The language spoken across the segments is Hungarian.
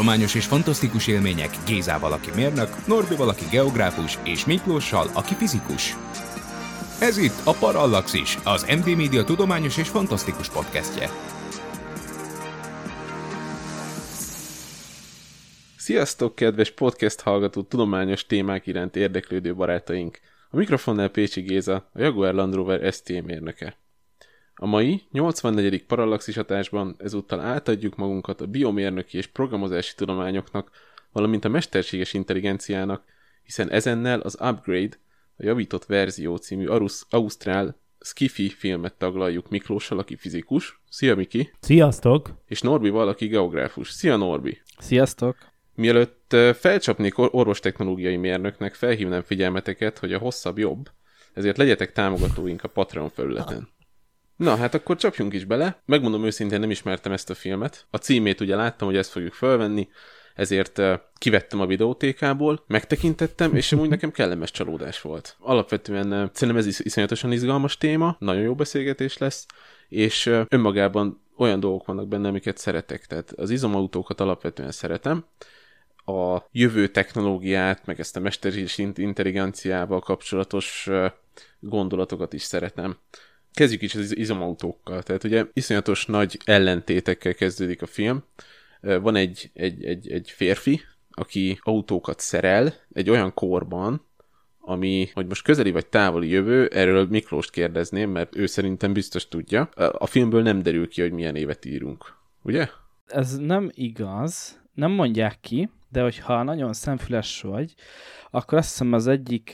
Tudományos és fantasztikus élmények Gézával, aki mérnök, Norbival, aki geográfus, és Miklóssal, aki fizikus. Ez itt a Parallaxis, az MD Media tudományos és fantasztikus podcastje. Sziasztok, kedves podcast hallgató, tudományos témák iránt érdeklődő barátaink! A mikrofonnál Pécsi Géza, a Jaguar Land Rover ST mérnöke. A mai 84. Parallaxis hatásban ezúttal átadjuk magunkat a biomérnöki és programozási tudományoknak, valamint a mesterséges intelligenciának, hiszen ezennel az Upgrade, a javított verzió című Arus, Ausztrál Skiffy filmet taglaljuk Miklóssal, aki fizikus. Szia Miki! Sziasztok! És Norbi valaki geográfus. Szia Norbi! Sziasztok! Mielőtt felcsapnék orvostechnológiai mérnöknek, felhívnám figyelmeteket, hogy a hosszabb jobb, ezért legyetek támogatóink a Patreon felületen. Na, hát akkor csapjunk is bele. Megmondom őszintén, nem ismertem ezt a filmet. A címét ugye láttam, hogy ezt fogjuk felvenni, ezért kivettem a videótékából, megtekintettem, és amúgy nekem kellemes csalódás volt. Alapvetően szerintem ez is iszonyatosan izgalmas téma, nagyon jó beszélgetés lesz, és önmagában olyan dolgok vannak benne, amiket szeretek. Tehát az izomautókat alapvetően szeretem, a jövő technológiát, meg ezt a mesterséges intelligenciával kapcsolatos gondolatokat is szeretem. Kezdjük is az izomautókkal. Tehát ugye iszonyatos nagy ellentétekkel kezdődik a film. Van egy, egy, egy, egy férfi, aki autókat szerel egy olyan korban, ami, hogy most közeli vagy távoli jövő, erről Miklóst kérdezném, mert ő szerintem biztos tudja. A filmből nem derül ki, hogy milyen évet írunk. Ugye? Ez nem igaz. Nem mondják ki, de hogyha nagyon szemfüles vagy, akkor azt hiszem az egyik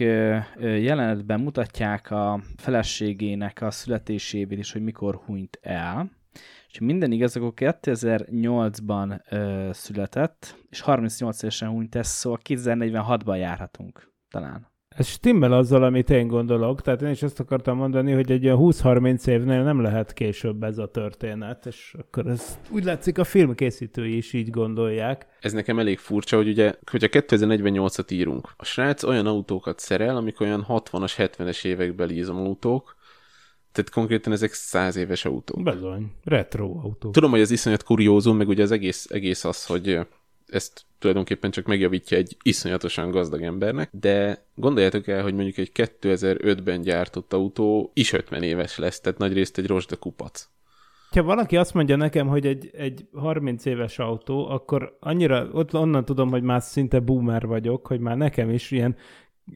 jelenetben mutatják a feleségének a születéséből is, hogy mikor hunyt el. És minden igaz, akkor 2008-ban ö, született, és 38 évesen hunyt ez, szóval 2046-ban járhatunk talán. Ez stimmel azzal, amit én gondolok, tehát én is azt akartam mondani, hogy egy 20-30 évnél nem lehet később ez a történet, és akkor ez úgy látszik a filmkészítői is így gondolják. Ez nekem elég furcsa, hogy ugye, hogyha 2048-at írunk, a srác olyan autókat szerel, amik olyan 60-as, 70-es évekbeli izomautók, tehát konkrétan ezek száz éves autók. Bezony, retro autók. Tudom, hogy ez iszonyat kuriózum, meg ugye az egész, egész az, hogy ezt tulajdonképpen csak megjavítja egy iszonyatosan gazdag embernek, de gondoljátok el, hogy mondjuk egy 2005-ben gyártott autó is 50 éves lesz, tehát nagyrészt egy rozsda kupac. Ha valaki azt mondja nekem, hogy egy, egy 30 éves autó, akkor annyira, ott onnan tudom, hogy már szinte boomer vagyok, hogy már nekem is ilyen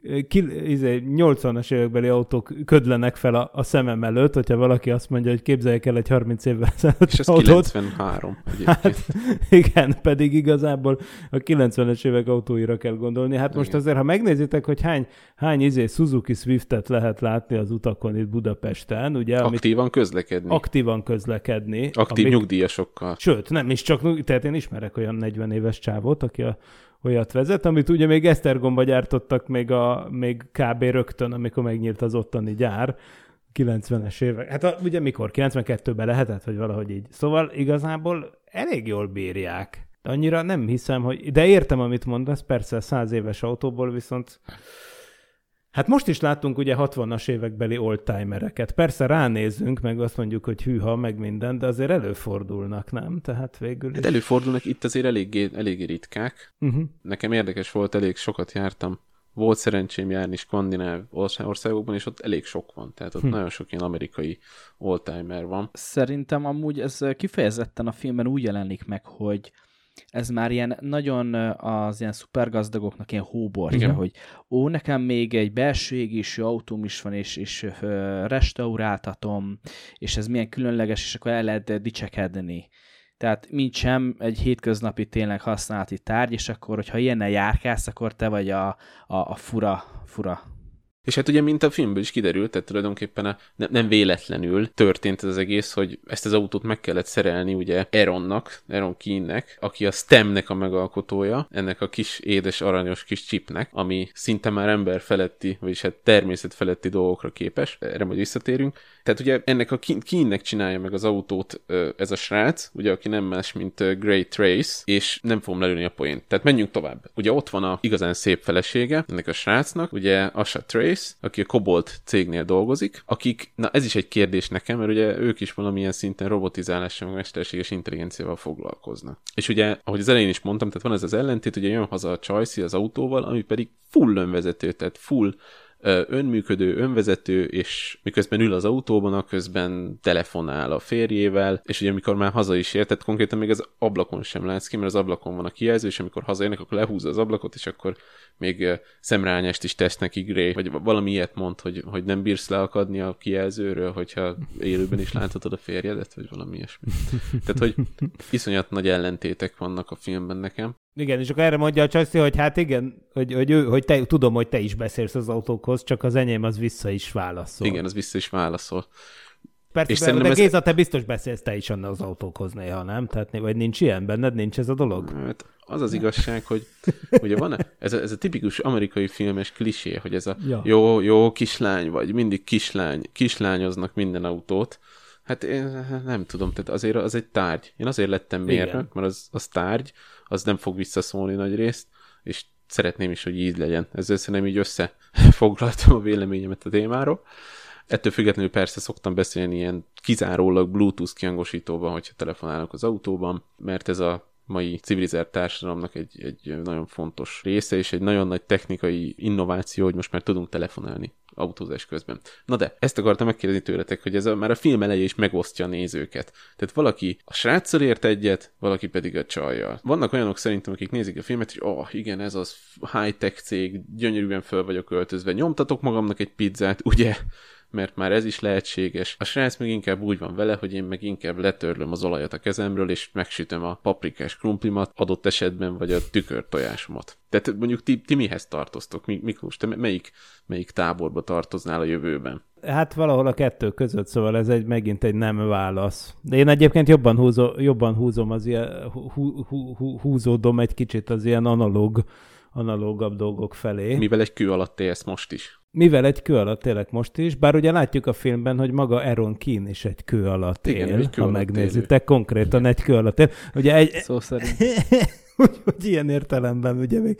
80-as izé, évekbeli autók ködlenek fel a, a szemem előtt, hogyha valaki azt mondja, hogy képzeljek el egy 30 évvel ezelőtt És ez autót. 93 Hát igen, pedig igazából a 90-es évek autóira kell gondolni. Hát igen. most azért, ha megnézitek, hogy hány, hány izé Suzuki Swiftet lehet látni az utakon itt Budapesten, ugye? Aktívan közlekedni. Aktívan közlekedni. Aktív amik, nyugdíjasokkal. Sőt, nem is csak, tehát én ismerek olyan 40 éves csávot, aki a olyat vezet, amit ugye még Esztergomba gyártottak még, a, még kb. rögtön, amikor megnyílt az ottani gyár, 90-es évek. Hát a, ugye mikor? 92-ben lehetett, hogy valahogy így. Szóval igazából elég jól bírják. De annyira nem hiszem, hogy... De értem, amit mondasz, persze száz éves autóból viszont Hát most is láttunk ugye 60-as évekbeli oldtimereket. Persze ránézünk, meg azt mondjuk, hogy hűha, meg minden, de azért előfordulnak, nem? Tehát végül hát is... Hát előfordulnak, itt azért eléggé, eléggé ritkák. Uh-huh. Nekem érdekes volt, elég sokat jártam. Volt szerencsém járni skandináv országokban, és ott elég sok van. Tehát ott hm. nagyon sok ilyen amerikai oldtimer van. Szerintem amúgy ez kifejezetten a filmben úgy jelenik meg, hogy ez már ilyen nagyon az ilyen szupergazdagoknak ilyen hóborja, Igen. hogy ó, nekem még egy belső égésű autóm is van, és, és restauráltatom, és ez milyen különleges, és akkor el lehet dicsekedni. Tehát mint sem egy hétköznapi tényleg használati tárgy, és akkor, hogyha ilyennel járkálsz, akkor te vagy a, a, a fura, fura És hát ugye, mint a filmből is kiderült, tehát tulajdonképpen a, ne, nem véletlenül történt ez az egész, hogy ezt az autót meg kellett szerelni ugye Eronnak, Eron Keennek, aki a STEM-nek a megalkotója, ennek a kis édes aranyos kis chipnek, ami szinte már ember feletti, vagyis hát természet feletti dolgokra képes, erre majd visszatérünk. Tehát ugye ennek a Keennek csinálja meg az autót ez a srác, ugye aki nem más, mint Great Trace, és nem fogom lelőni a poént. Tehát menjünk tovább. Ugye ott van a igazán szép felesége ennek a srácnak, ugye Asha Trace, aki a Kobolt cégnél dolgozik, akik, na ez is egy kérdés nekem, mert ugye ők is valamilyen szinten robotizálással, meg mesterséges intelligenciával foglalkoznak. És ugye, ahogy az elején is mondtam, tehát van ez az ellentét, ugye jön haza a Csajci az autóval, ami pedig full önvezető, tehát full önműködő, önvezető, és miközben ül az autóban, a közben telefonál a férjével, és ugye amikor már haza is ért, tehát konkrétan még az ablakon sem látsz ki, mert az ablakon van a kijelző, és amikor hazaérnek, akkor lehúzza az ablakot, és akkor még szemrányást is tesz neki Grey, vagy valami ilyet mond, hogy, hogy nem bírsz leakadni a kijelzőről, hogyha élőben is láthatod a férjedet, vagy valami ilyesmi. Tehát, hogy iszonyat nagy ellentétek vannak a filmben nekem. Igen, és akkor erre mondja a Csajci, hogy hát igen, hogy, hogy, ő, hogy te, tudom, hogy te is beszélsz az autókhoz, csak az enyém az vissza is válaszol. Igen, az vissza is válaszol. Persze, és de, de ez... Géza, te biztos beszélsz te is az autókhoz néha, nem? Tehát, vagy nincs ilyen benned, nincs ez a dolog? Hát az az igazság, hogy ugye van ez a, ez a tipikus amerikai filmes klisé, hogy ez a ja. jó, jó kislány vagy, mindig kislány, kislányoznak minden autót. Hát én nem tudom, tehát azért az egy tárgy. Én azért lettem mérnök, mert az, az tárgy, az nem fog visszaszólni nagy részt, és szeretném is, hogy így legyen. Ezzel szerintem így összefoglaltam a véleményemet a témáról. Ettől függetlenül persze szoktam beszélni ilyen kizárólag Bluetooth kiangosítóban, hogyha telefonálok az autóban, mert ez a mai civilizált társadalomnak egy, egy nagyon fontos része, és egy nagyon nagy technikai innováció, hogy most már tudunk telefonálni autózás közben. Na de, ezt akartam megkérdezni tőletek, hogy ez a, már a film eleje is megosztja a nézőket. Tehát valaki a sráccal ért egyet, valaki pedig a csajjal. Vannak olyanok szerintem, akik nézik a filmet, és oh, igen, ez az high-tech cég, gyönyörűen föl vagyok öltözve, nyomtatok magamnak egy pizzát, ugye? Mert már ez is lehetséges. A srác meg inkább úgy van vele, hogy én meg inkább letörlöm az olajat a kezemről, és megsütöm a paprikás krumplimat adott esetben, vagy a tükörtojásomat. Tehát mondjuk ti, ti mihez tartoztok? Miklós, te melyik, melyik táborba tartoznál a jövőben? Hát valahol a kettő között, szóval ez egy megint egy nem válasz. De én egyébként jobban, húzó, jobban húzom az ilyen, hú, hú, hú, húzódom egy kicsit az ilyen analóg, analógabb dolgok felé. Mivel egy kő alatt élsz most is mivel egy kő alatt élek most is, bár ugye látjuk a filmben, hogy maga Aaron Keen is egy kő alatt Igen, él, kő ha alatt megnézitek, él. konkrétan egy kő alatt él. Ugye egy... Szó szerint. hogy ilyen értelemben ugye még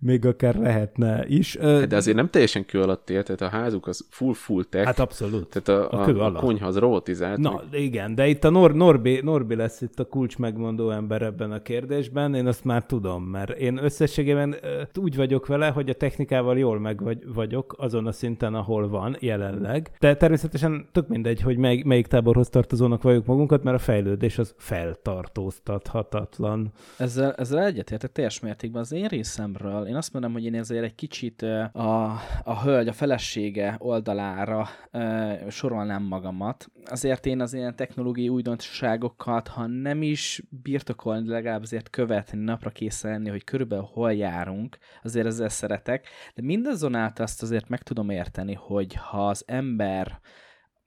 még akár lehetne is. De azért nem teljesen kő alatt él, tehát a házuk az full-full tech. Hát abszolút. Tehát a, a, kő a, a konyha az robotizált. Na, meg... igen, de itt a Nor- Norbi, Norbi lesz itt a kulcs megmondó ember ebben a kérdésben, én azt már tudom, mert én összességében úgy vagyok vele, hogy a technikával jól meg vagy, vagyok azon a szinten, ahol van jelenleg. De természetesen tök mindegy, hogy mely, melyik táborhoz tartozónak vagyunk magunkat, mert a fejlődés az feltartóztathatatlan. Ezzel, ezzel egyetértek teljes mértékben az én részemről én azt mondom, hogy én ezért egy kicsit a, a hölgy, a felesége oldalára sorolnám magamat. Azért én az ilyen technológiai újdonságokat, ha nem is birtokolni, legalább azért követni, napra készen lenni, hogy körülbelül hol járunk, azért ezzel szeretek. De mindazonáltal azt azért meg tudom érteni, hogy ha az ember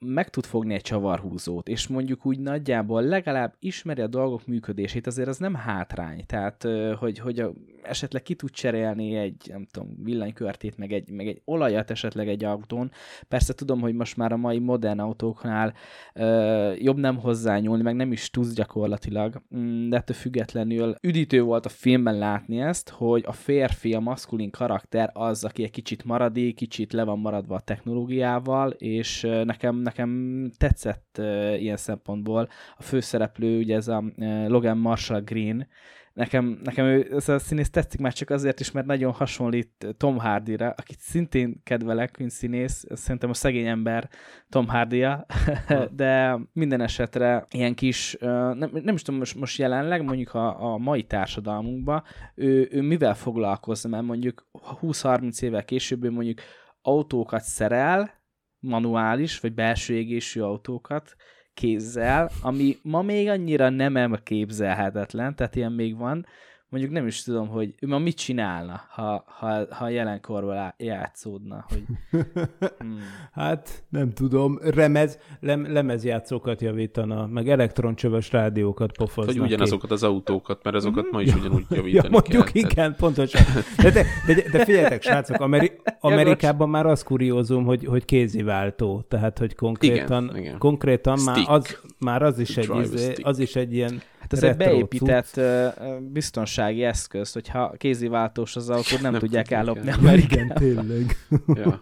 meg tud fogni egy csavarhúzót, és mondjuk úgy nagyjából legalább ismeri a dolgok működését, azért az nem hátrány. Tehát, hogy, hogy a, esetleg ki tud cserélni egy, nem tudom, villanykörtét, meg egy, meg egy olajat esetleg egy autón. Persze tudom, hogy most már a mai modern autóknál ö, jobb nem hozzányúlni, meg nem is tudsz gyakorlatilag, mm, de ettől függetlenül üdítő volt a filmben látni ezt, hogy a férfi, a maszkulin karakter az, aki egy kicsit maradék, kicsit le van maradva a technológiával, és nekem nekem tetszett uh, ilyen szempontból. A főszereplő, ugye ez a Logan Marshall Green, nekem, nekem ő, ez a színész tetszik már csak azért is, mert nagyon hasonlít Tom Hardy-ra, akit szintén kedvelek, mint színész, szerintem a szegény ember Tom hardy de minden esetre ilyen kis, nem, nem is tudom most, most jelenleg, mondjuk a, a mai társadalmunkban, ő, ő mivel foglalkozna, mert mondjuk 20-30 évvel később ő mondjuk autókat szerel, manuális vagy belső égésű autókat kézzel, ami ma még annyira nem elképzelhetetlen, tehát ilyen még van, mondjuk nem is tudom, hogy ő ma mit csinálna, ha, ha, ha jelenkorban játszódna. Hogy... Hmm. Hát nem tudom, remez, lem, lemezjátszókat javítana, meg elektroncsövös rádiókat pofoznak Vagy ki. ugyanazokat az autókat, mert azokat ma is ugyanúgy javítani Ja, mondjuk kell. Igen, pontosan. De, de, de, de figyeljetek, srácok, Ameri- Amerikában már az kuriózum, hogy, hogy kéziváltó, tehát hogy konkrétan, Igen, igen. konkrétan már az, már az is, egy, Drive izé, az is egy ilyen Hát ez egy beépített cucc. biztonsági eszköz, hogyha kéziváltós az autó, nem, Nem tudják ellopni Amerikában. igen, tényleg. Ja.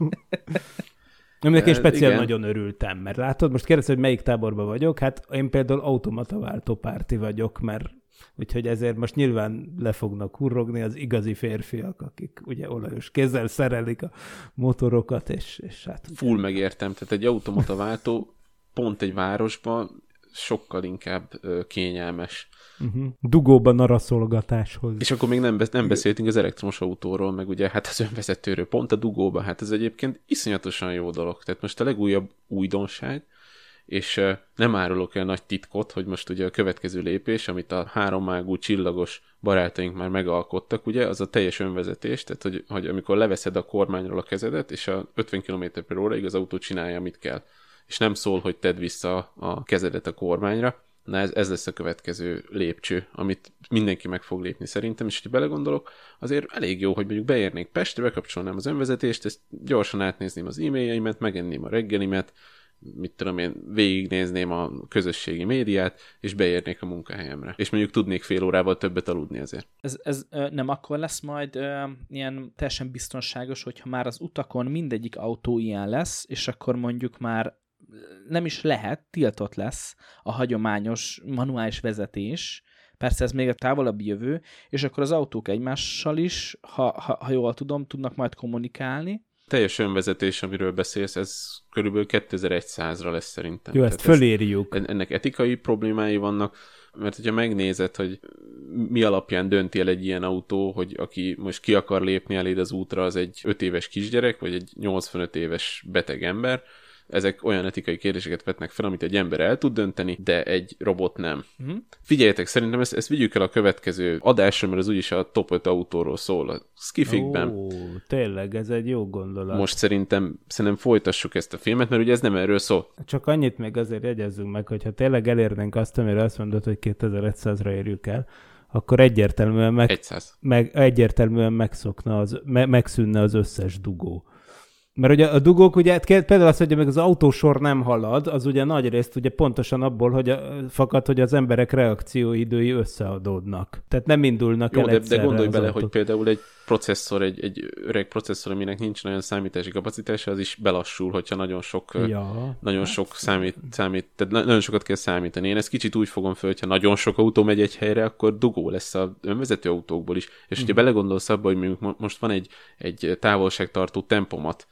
Aminek én speciál igen. nagyon örültem, mert látod, most kérdezed, hogy melyik táborban vagyok, hát én például automata váltópárti vagyok, mert úgyhogy ezért most nyilván le fognak hurrogni az igazi férfiak, akik ugye olajos kézzel szerelik a motorokat, és, és hát Full megértem, tehát egy automata váltó pont egy városban sokkal inkább kényelmes. uh-huh. dugóban araszolgatáshoz. És akkor még nem, besz- nem beszéltünk az elektromos autóról, meg ugye hát az önvezetőről, pont a dugóba, hát ez egyébként iszonyatosan jó dolog. Tehát most a legújabb újdonság, és nem árulok el nagy titkot, hogy most ugye a következő lépés, amit a háromágú csillagos barátaink már megalkottak, ugye, az a teljes önvezetés, tehát hogy, hogy amikor leveszed a kormányról a kezedet, és a 50 km per óraig az autó csinálja, amit kell. És nem szól, hogy tedd vissza a kezedet a kormányra, Na ez, ez lesz a következő lépcső, amit mindenki meg fog lépni szerintem, és ha belegondolok, azért elég jó, hogy mondjuk beérnék Pestre, bekapcsolnám az önvezetést, ezt gyorsan átnézném az e-mailjeimet, megenném a reggelimet, mit tudom én, végignézném a közösségi médiát, és beérnék a munkahelyemre. És mondjuk tudnék fél órával többet aludni azért. Ez, ez ö, nem akkor lesz majd ö, ilyen teljesen biztonságos, hogyha már az utakon mindegyik autó ilyen lesz, és akkor mondjuk már nem is lehet, tiltott lesz a hagyományos manuális vezetés, persze ez még a távolabbi jövő, és akkor az autók egymással is, ha, ha, ha jól tudom, tudnak majd kommunikálni. Teljes önvezetés, amiről beszélsz, ez körülbelül 2100-ra lesz szerintem. Jó, ezt Tehát ez- fölírjuk. En- ennek etikai problémái vannak, mert hogyha megnézed, hogy mi alapján dönti el egy ilyen autó, hogy aki most ki akar lépni eléd az útra, az egy 5 éves kisgyerek, vagy egy 85 éves beteg ember, ezek olyan etikai kérdéseket vetnek fel, amit egy ember el tud dönteni, de egy robot nem. Mhm. Figyeljetek, szerintem ezt, ezt vigyük el a következő adásra, mert az úgyis a top 5 autóról szól a Skifikben. Ó, tényleg, ez egy jó gondolat. Most szerintem, szerintem folytassuk ezt a filmet, mert ugye ez nem erről szól. Csak annyit még azért jegyezzünk meg, hogyha tényleg elérnénk azt, amire azt mondod, hogy 2100-ra érjük el, akkor egyértelműen, meg, 100. meg, egyértelműen megszokna az, me, megszűnne az összes dugó. Mert ugye a dugók, ugye hát például az, hogy még az autósor nem halad, az ugye nagy részt ugye pontosan abból, hogy a, fakad, hogy az emberek reakcióidői összeadódnak. Tehát nem indulnak Jó, el de, de gondolj bele, autók. hogy például egy processzor, egy, egy öreg processzor, aminek nincs olyan számítási kapacitása, az is belassul, hogyha nagyon sok, ja. Nagyon sok számít, számít, tehát na- nagyon sokat kell számítani. Én ezt kicsit úgy fogom föl, hogyha nagyon sok autó megy egy helyre, akkor dugó lesz a önvezető autókból is. És hogyha belegondolsz abba, hogy mondjuk mo- most van egy, egy távolságtartó tempomat,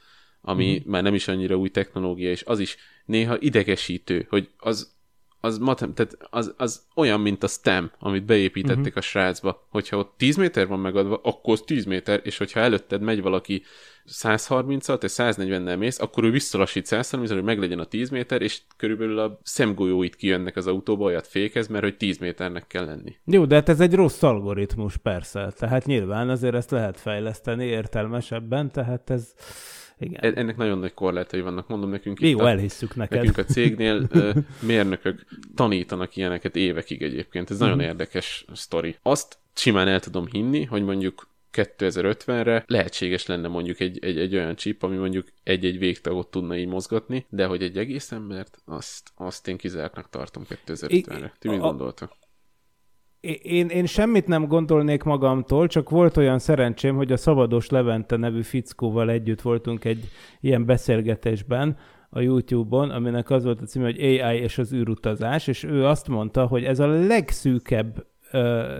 ami uh-huh. már nem is annyira új technológia, és az is néha idegesítő, hogy az, az, matem, tehát az, az olyan, mint a STEM, amit beépítettek uh-huh. a srácba, hogyha ott 10 méter van megadva, akkor az 10 méter, és hogyha előtted megy valaki 130-al, te 140-nel mész, akkor ő visszalassít 130 hogy meglegyen a 10 méter, és körülbelül a szemgolyóit kijönnek az autóba, olyat fékez, mert hogy 10 méternek kell lenni. Jó, de hát ez egy rossz algoritmus, persze. Tehát nyilván azért ezt lehet fejleszteni értelmesebben, tehát ez... Igen. Ennek nagyon nagy korlátai vannak, mondom nekünk itt Jó, a, elhisszük neked. nekünk a cégnél mérnökök tanítanak ilyeneket évekig egyébként. Ez nagyon érdekes sztori. Azt simán el tudom hinni, hogy mondjuk 2050-re lehetséges lenne mondjuk egy, egy, egy olyan chip, ami mondjuk egy-egy végtagot tudna így mozgatni, de hogy egy egész embert, azt, azt én kizártnak tartom 2050-re. Ti mit? É- Én, én semmit nem gondolnék magamtól, csak volt olyan szerencsém, hogy a Szabados Levente nevű fickóval együtt voltunk egy ilyen beszélgetésben a YouTube-on, aminek az volt a címe, hogy AI és az űrutazás, és ő azt mondta, hogy ez a legszűkebb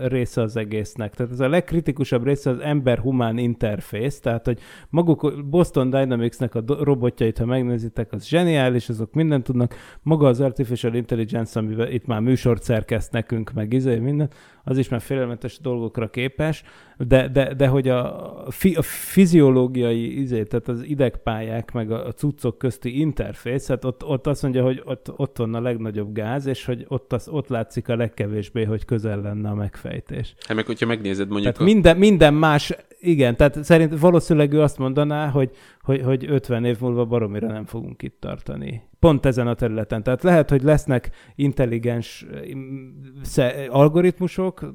része az egésznek. Tehát ez a legkritikusabb része az ember-humán interfész, tehát hogy maguk Boston Dynamics-nek a robotjait, ha megnézitek, az zseniális, azok mindent tudnak. Maga az Artificial Intelligence, amivel itt már műsort szerkeszt nekünk, meg izé, minden, az is már félelmetes dolgokra képes, de, de, de hogy a, fi, a fiziológiai, izé, tehát az idegpályák meg a, a cuccok közti interfész, hát ott, ott azt mondja, hogy ott, ott van a legnagyobb gáz, és hogy ott, az, ott látszik a legkevésbé, hogy közel lenne a megfejtés. Hát meg, hogyha megnézed mondjuk... Tehát minden, minden más, igen, tehát szerint valószínűleg ő azt mondaná, hogy, hogy, hogy 50 év múlva baromira nem fogunk itt tartani. Pont ezen a területen. Tehát lehet, hogy lesznek intelligens algoritmusok,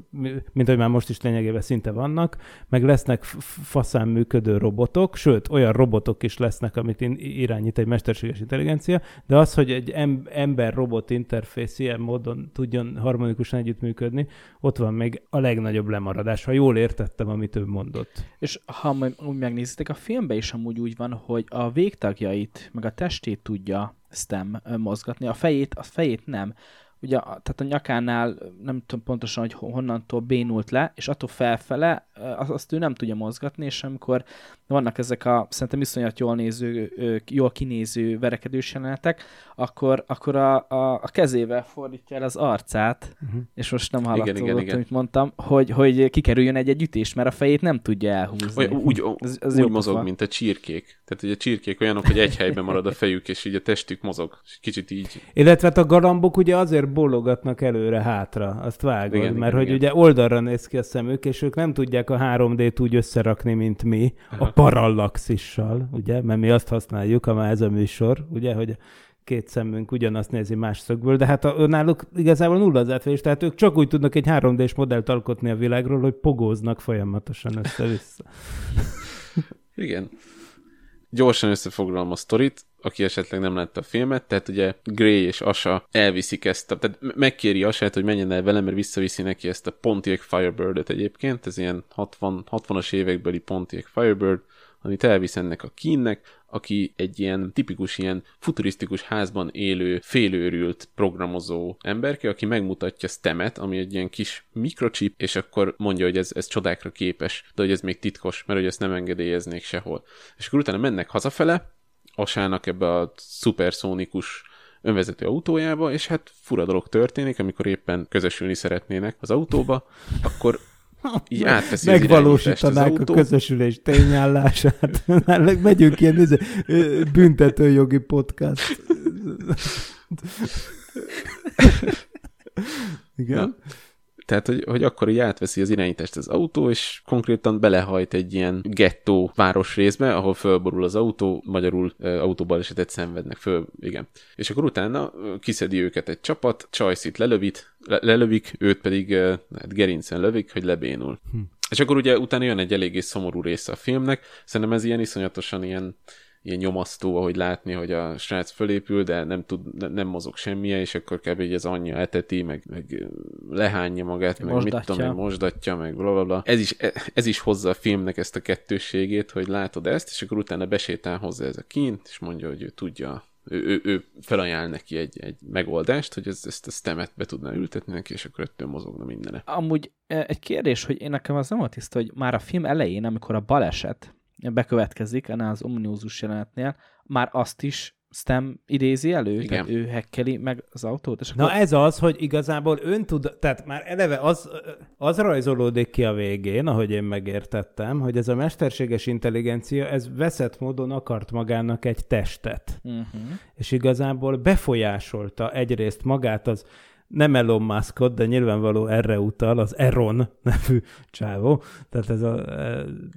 mint hogy már most is lényegében szinte vannak, meg lesznek faszán működő robotok, sőt, olyan robotok is lesznek, amit irányít egy mesterséges intelligencia, de az, hogy egy em- ember-robot interfész ilyen módon tudjon harmonikusan együttműködni, ott van még a legnagyobb lemaradás, ha jól értettem, amit ő mondott. És ha majd úgy megnézitek, a filmben is amúgy úgy van, hogy a végtagjait, meg a testét tudja STEM mozgatni, a fejét, a fejét nem. Ugye, tehát a nyakánál nem tudom pontosan, hogy honnantól bénult le, és attól felfele azt ő nem tudja mozgatni, és amikor vannak ezek a szerintem iszonyat jól néző, jól kinéző verekedős jelenetek, akkor, akkor a, a, a kezével fordítja el az arcát, uh-huh. és most nem igen. amit mondtam, hogy, hogy kikerüljön egy-egy ütés, mert a fejét nem tudja elhúzni. Olyan, úgy, Ez- ez, úgy mozog, pofa. mint a csirkék. Tehát, hogy a csirkék olyanok, hogy egy helyben marad a fejük, és így a testük mozog. És kicsit így. Illetve hát a galambok ugye azért bólogatnak előre-hátra, azt vágod, Igen, igen, igen, mert hogy igen. ugye oldalra néz ki a szemük, és ők nem tudják a 3D-t úgy összerakni, mint mi, a parallaxissal, ugye, mert mi azt használjuk, ha már ez a műsor, ugye, hogy két szemünk ugyanazt nézi más szögből, de hát a, náluk igazából nulla az átfedés, tehát ők csak úgy tudnak egy 3D-s modellt alkotni a világról, hogy pogóznak folyamatosan össze-vissza. Igen. Gyorsan összefoglalom a sztorit, aki esetleg nem látta a filmet, tehát ugye Gray és Asa elviszik ezt, a, tehát me- megkéri Asát, hogy menjen el vele, mert visszaviszi neki ezt a Pontiac Firebird-et egyébként, ez ilyen 60, 60-as évekbeli Pontiac Firebird, amit elvisz ennek a Keennek, aki egy ilyen tipikus ilyen futurisztikus házban élő, félőrült programozó emberke, aki megmutatja STEM-et, ami egy ilyen kis mikrochip, és akkor mondja, hogy ez, ez csodákra képes, de hogy ez még titkos, mert hogy ezt nem engedélyeznék sehol. És akkor utána mennek hazafele, Asának ebbe a szuperszónikus önvezető autójába, és hát fura dolog történik, amikor éppen közösülni szeretnének az autóba, akkor így átveszi irányítást az Megvalósítanák a közösülés tényállását. Megyünk ilyen ö, büntetőjogi podcast. Igen. Na, Tehát, hogy, hogy akkor így átveszi az irányítást az autó, és konkrétan belehajt egy ilyen gettó városrészbe, ahol fölborul az autó, magyarul uh, autóbalesetet szenvednek föl, igen. És akkor utána kiszedi őket egy csapat, Csajszit lelövít, le, lelövik, őt pedig uh, hát gerincen lövik, hogy lebénul. Hm. És akkor ugye utána jön egy eléggé szomorú része a filmnek, szerintem ez ilyen iszonyatosan ilyen ilyen nyomasztó, ahogy látni, hogy a srác fölépül, de nem tud, ne- nem mozog semmilyen, és akkor kb. így az anyja eteti, meg, meg lehányja magát, meg mit Mosdatja. tudom, meg mosdatja, meg blablabla. Ez is, ez is hozza a filmnek ezt a kettősségét, hogy látod ezt, és akkor utána besétál hozzá ez a kint, és mondja, hogy ő tudja, ő, ő, ő felajánl neki egy, egy megoldást, hogy ez, ezt a stemet be tudná ültetni neki, és akkor öttől mozogna mindene. Amúgy eh, egy kérdés, hogy én nekem az nem volt tiszta, hogy már a film elején, amikor a baleset bekövetkezik, annál az ominózus jelenetnél, már azt is Stem idézi elő, Igen. tehát ő hekkeli meg az autót, és Na akkor ez az, hogy igazából ön tud, tehát már eleve az, az rajzolódik ki a végén, ahogy én megértettem, hogy ez a mesterséges intelligencia, ez veszett módon akart magának egy testet. uh-huh. És igazából befolyásolta egyrészt magát az nem Elon Muskot, de nyilvánvaló erre utal, az Eron nevű csávó. Tehát ez a,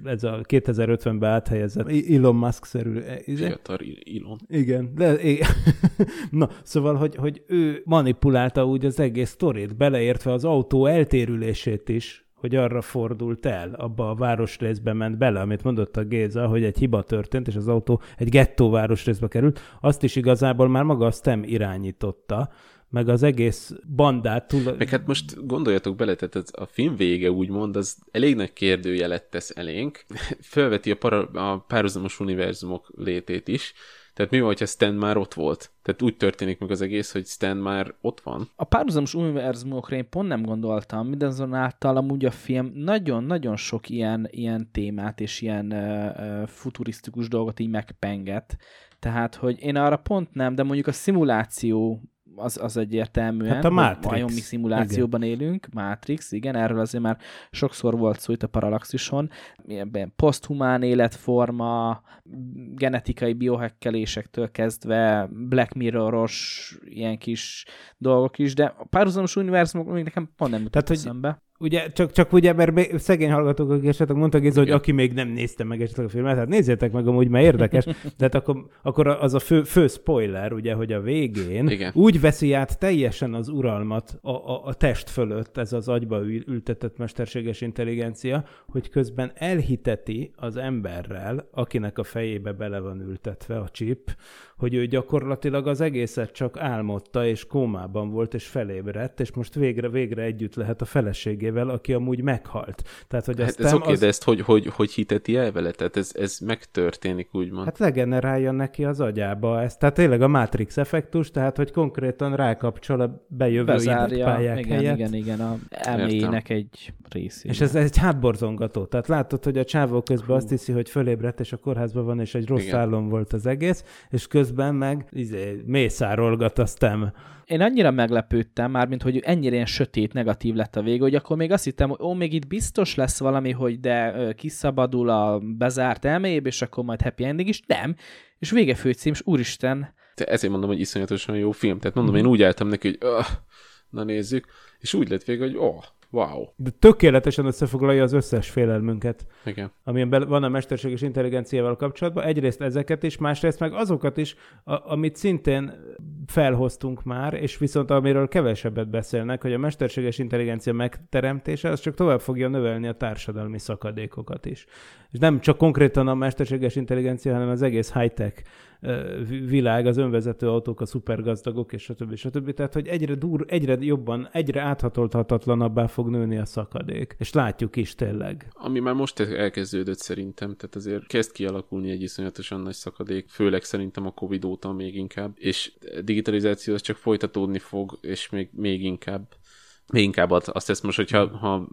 ez a 2050-ben áthelyezett Elon Musk-szerű izé? Fiatal Elon. Igen, de na, szóval, hogy, hogy ő manipulálta úgy az egész sztorit, beleértve az autó eltérülését is, hogy arra fordult el, abba a városrészbe ment bele, amit mondott a Géza, hogy egy hiba történt, és az autó egy gettó városrészbe került, azt is igazából már maga a STEM irányította, meg az egész bandát túl... Meg hát most gondoljatok bele, tehát a film vége úgymond, az elég nagy kérdőjelet tesz elénk. Felveti a, para, a párhuzamos univerzumok létét is. Tehát mi van, hogyha Stan már ott volt? Tehát úgy történik meg az egész, hogy Stan már ott van. A párhuzamos univerzumokra én pont nem gondoltam, mindazonáltal amúgy a film nagyon-nagyon sok ilyen, ilyen témát és ilyen uh, uh, futurisztikus dolgot így megpenget. Tehát, hogy én arra pont nem, de mondjuk a szimuláció az, az egyértelműen. Hát a Matrix. Vajon mi szimulációban igen. élünk, Matrix, igen, erről azért már sokszor volt szó itt a Parallaxison. Milyen poszthumán életforma, genetikai biohekkelésektől kezdve Black Mirror-os ilyen kis dolgok is, de a párhuzamos univerzumok még nekem pont nem jutott eszembe. Ugye, csak, csak ugye, mert szegény hallgatók, akik esetleg mondtak, ez, hogy aki még nem nézte meg esetleg a filmet, hát nézzétek meg amúgy, mert érdekes, de hát akkor, akkor az a fő, fő spoiler, ugye, hogy a végén Igen. úgy veszi át teljesen az uralmat a, a, a test fölött, ez az agyba ültetett mesterséges intelligencia, hogy közben elhiteti az emberrel, akinek a fejébe bele van ültetve a chip, hogy ő gyakorlatilag az egészet csak álmodta, és kómában volt, és felébredt, és most végre, végre együtt lehet a feleségével, aki amúgy meghalt. Tehát, hogy hát ez oké, az... de ezt hogy, hogy, hogy hiteti el vele? Tehát ez, ez megtörténik, úgymond. Hát legenerálja neki az agyába ezt. Tehát tényleg a Matrix effektus, tehát hogy konkrétan rákapcsol a bejövő pályák igen, helyett. Igen, igen, a elmének egy részét. És ez, ez egy hátborzongató. Tehát látod, hogy a csávó közben Hú. azt hiszi, hogy fölébredt, és a kórházban van, és egy rossz igen. álom volt az egész, és köz közben meg izé, mészárolgat a STEM. Én annyira meglepődtem már, mint hogy ennyire ilyen sötét, negatív lett a vége, hogy akkor még azt hittem, hogy ó, még itt biztos lesz valami, hogy de kiszabadul a bezárt elméjébe, és akkor majd happy ending is. Nem. És vége főcím, és úristen. Te ezért mondom, hogy iszonyatosan jó film. Tehát mondom, mm. én úgy álltam neki, hogy öh, na nézzük, és úgy lett vége, hogy oh, Wow. De tökéletesen összefoglalja az összes félelmünket, Igen. amilyen van a mesterséges intelligenciával kapcsolatban. Egyrészt ezeket is, másrészt meg azokat is, a, amit szintén felhoztunk már, és viszont amiről kevesebbet beszélnek, hogy a mesterséges intelligencia megteremtése, az csak tovább fogja növelni a társadalmi szakadékokat is. És nem csak konkrétan a mesterséges intelligencia, hanem az egész high-tech világ, az önvezető autók, a szupergazdagok, és stb. stb. Tehát, hogy egyre dur, egyre jobban, egyre áthatolthatatlanabbá fog nőni a szakadék. És látjuk is tényleg. Ami már most elkezdődött szerintem, tehát azért kezd kialakulni egy iszonyatosan nagy szakadék, főleg szerintem a Covid óta még inkább, és digitalizáció az csak folytatódni fog, és még, még inkább még inkább azt ezt most, hogyha ha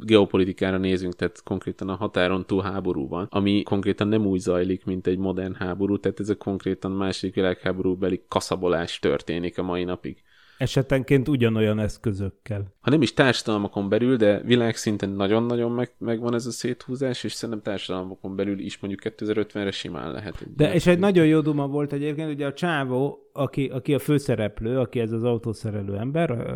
geopolitikára nézünk, tehát konkrétan a határon túl háború van, ami konkrétan nem úgy zajlik, mint egy modern háború, tehát ez a konkrétan második világháborúbeli kaszabolás történik a mai napig esetenként ugyanolyan eszközökkel. Ha nem is társadalmakon belül, de világszinten nagyon-nagyon meg, megvan ez a széthúzás, és szerintem társadalmakon belül is mondjuk 2050-re simán lehet. Egy de és egy nagyon jó duma volt egyébként, ugye a csávó, aki, aki a főszereplő, aki ez az autószerelő ember,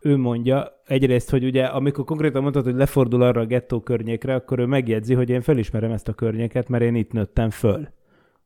ő mondja egyrészt, hogy ugye amikor konkrétan mondtad, hogy lefordul arra a gettó környékre, akkor ő megjegyzi, hogy én felismerem ezt a környéket, mert én itt nőttem föl.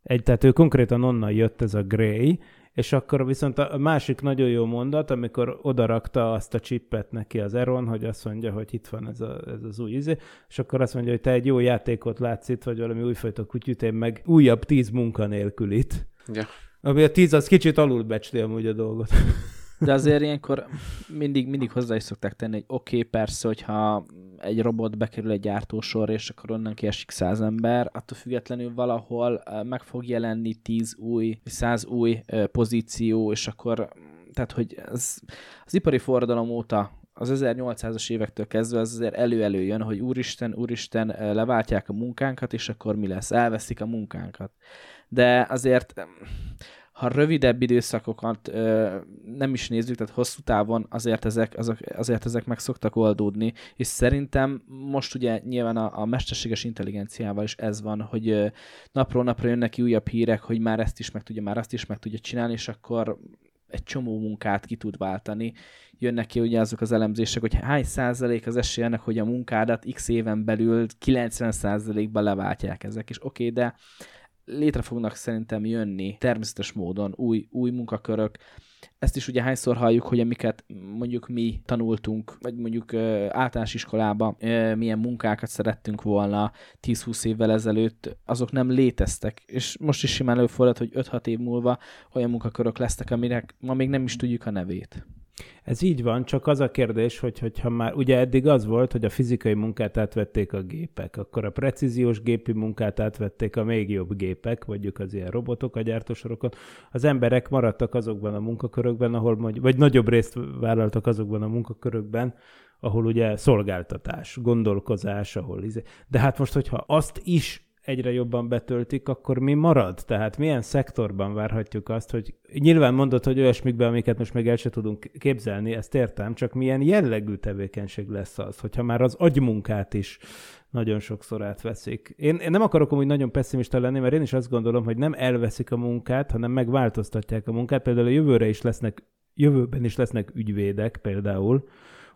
Egy, tehát ő konkrétan onnan jött ez a Gray, és akkor viszont a másik nagyon jó mondat, amikor odarakta azt a csippet neki az Eron, hogy azt mondja, hogy itt van ez, a, ez az új izé, és akkor azt mondja, hogy te egy jó játékot látsz itt, vagy valami újfajta kutyut, én meg újabb tíz munkanélkülit. Ja. Ami a tíz, az kicsit alulbecsli amúgy a dolgot. De azért ilyenkor mindig, mindig hozzá is szokták tenni, hogy oké, okay, persze, hogyha egy robot bekerül egy gyártósor, és akkor onnan kiesik száz ember, attól függetlenül valahol meg fog jelenni tíz új, száz új pozíció, és akkor, tehát hogy ez, az ipari forradalom óta az 1800-as évektől kezdve az azért elő-elő jön, hogy úristen, úristen, leváltják a munkánkat, és akkor mi lesz? Elveszik a munkánkat. De azért ha rövidebb időszakokat ö, nem is nézzük, tehát hosszú távon azért ezek, azok, azért ezek meg szoktak oldódni, és szerintem most ugye nyilván a, a mesterséges intelligenciával is ez van, hogy ö, napról napra jönnek ki újabb hírek, hogy már ezt is meg tudja, már azt is meg tudja csinálni, és akkor egy csomó munkát ki tud váltani. Jönnek ki ugye azok az elemzések, hogy hány százalék az esély ennek, hogy a munkádat x éven belül 90 százalékban leváltják ezek, és oké, okay, de létre fognak szerintem jönni természetes módon új, új munkakörök. Ezt is ugye hányszor halljuk, hogy amiket mondjuk mi tanultunk, vagy mondjuk általános iskolában milyen munkákat szerettünk volna 10-20 évvel ezelőtt, azok nem léteztek. És most is simán előfordult, hogy 5-6 év múlva olyan munkakörök lesznek, aminek ma még nem is tudjuk a nevét. Ez így van, csak az a kérdés, hogy, hogyha már, ugye eddig az volt, hogy a fizikai munkát átvették a gépek, akkor a precíziós gépi munkát átvették a még jobb gépek, mondjuk az ilyen robotok a gyártósorokon. Az emberek maradtak azokban a munkakörökben, ahol mondjuk, vagy nagyobb részt vállaltak azokban a munkakörökben, ahol ugye szolgáltatás, gondolkozás, ahol izé. De hát most, hogyha azt is egyre jobban betöltik, akkor mi marad? Tehát milyen szektorban várhatjuk azt, hogy nyilván mondod, hogy olyasmikben, amiket most még el sem tudunk képzelni, ezt értem, csak milyen jellegű tevékenység lesz az, hogyha már az agymunkát is nagyon sokszor átveszik. Én, én nem akarok amúgy nagyon pessimista lenni, mert én is azt gondolom, hogy nem elveszik a munkát, hanem megváltoztatják a munkát. Például a jövőre is lesznek, jövőben is lesznek ügyvédek például,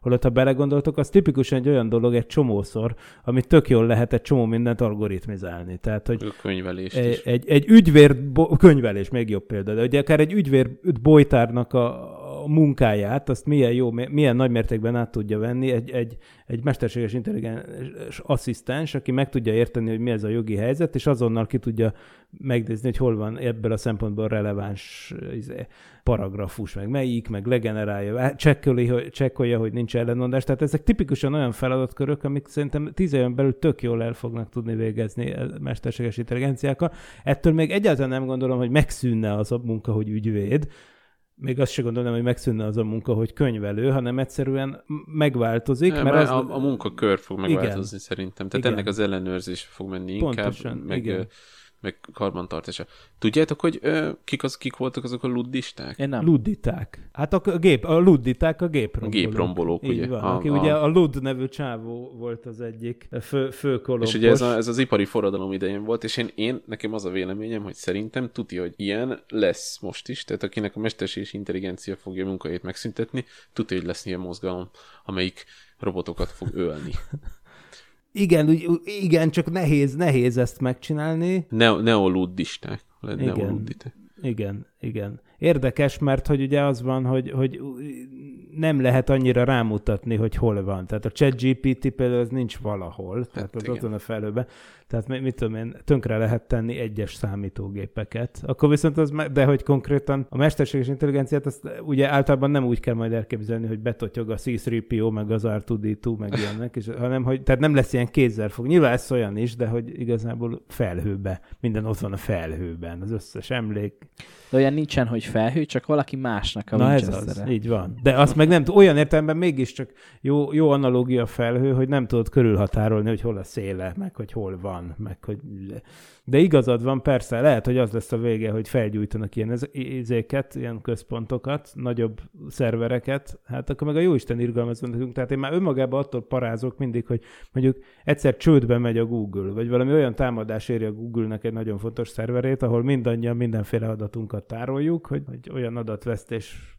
Holott, ha belegondoltok, az tipikusan egy olyan dolog egy csomószor, amit tök jól lehet egy csomó mindent algoritmizálni. Tehát, hogy A könyvelést egy, is. egy, egy ügyvér, bo- könyvelés még jobb példa, de ugye akár egy ügyvér bolytárnak a, munkáját, azt milyen jó, milyen nagy mértékben át tudja venni egy, egy, egy mesterséges intelligens asszisztens, aki meg tudja érteni, hogy mi ez a jogi helyzet, és azonnal ki tudja megnézni, hogy hol van ebből a szempontból releváns izé, paragrafus, meg melyik, meg legenerálja, csekkoli, hogy, csekkolja, hogy nincs ellenmondás. Tehát ezek tipikusan olyan feladatkörök, amik szerintem tíz éven belül tök jól el fognak tudni végezni mesterséges intelligenciákkal. Ettől még egyáltalán nem gondolom, hogy megszűnne az a munka, hogy ügyvéd, még azt se gondolom, hogy megszűnne az a munka, hogy könyvelő, hanem egyszerűen megváltozik. Nem, mert az... a, a munkakör fog megváltozni Igen. szerintem. Tehát Igen. ennek az ellenőrzés fog menni inkább, Pontosan, meg, igen. Meg karbantartása. Tudjátok, hogy ö, kik, az, kik voltak azok a luddisták? Én nem. Ludditák. Hát a, a, gép, a ludditák a géprombolók. Géprombolók, Így ugye? Van, A- aki a- ugye a Lud nevű csávó volt az egyik fő, főkolompos. És ugye ez, a, ez az ipari forradalom idején volt, és én, én, nekem az a véleményem, hogy szerintem tudja, hogy ilyen lesz most is, tehát akinek a mesterséges intelligencia fogja munkahelyét megszüntetni, tudja, hogy lesz ilyen mozgalom, amelyik robotokat fog ölni. Igen, úgy, igen, csak nehéz, nehéz ezt megcsinálni. Ne, neoluddisták. Igen. Igen, igen. Érdekes, mert hogy ugye az van, hogy, hogy nem lehet annyira rámutatni, hogy hol van. Tehát a ChatGPT például az nincs valahol, tehát az igen. ott van a felőben. Tehát mi- mit tudom én, tönkre lehet tenni egyes számítógépeket. Akkor viszont az, de hogy konkrétan a mesterséges intelligenciát, azt ugye általában nem úgy kell majd elképzelni, hogy betotyog a C3PO, meg az R2D2, meg ilyenek, és, hanem hogy, tehát nem lesz ilyen kézzel fog. Nyilván lesz olyan is, de hogy igazából felhőbe. Minden ott van a felhőben, az összes emlék, De olyan nincsen, hogy felhő, csak valaki másnak a Na ez az, így van. De azt meg nem, olyan értelemben mégiscsak jó, jó analógia a felhő, hogy nem tudod körülhatárolni, hogy hol a széle, meg hogy hol van, meg hogy... De igazad van, persze, lehet, hogy az lesz a vége, hogy felgyújtanak ilyen izéket, ilyen központokat, nagyobb szervereket, hát akkor meg a jóisten irgalmazzon nekünk. Tehát én már önmagában attól parázok mindig, hogy mondjuk egyszer csődbe megy a Google, vagy valami olyan támadás éri a Google-nek egy nagyon fontos szerverét, ahol mindannyian mindenféle adatunkat tároljuk, hogy, hogy olyan adatvesztés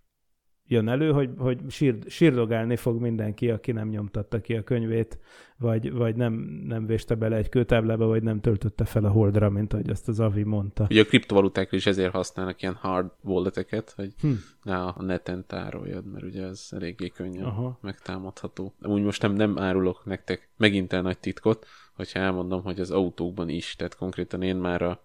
jön elő, hogy, hogy sír, sírdogálni fog mindenki, aki nem nyomtatta ki a könyvét, vagy, vagy nem, nem véste bele egy kőtáblába, vagy nem töltötte fel a holdra, mint ahogy azt az Avi mondta. Ugye a kriptovalutákra is ezért használnak ilyen hard walleteket, hogy Hm. ne a neten tároljad, mert ugye ez eléggé könnyen Aha. Aha. megtámadható. Úgy most nem, nem árulok nektek megint el nagy titkot, hogyha elmondom, hogy az autókban is, tehát konkrétan én már a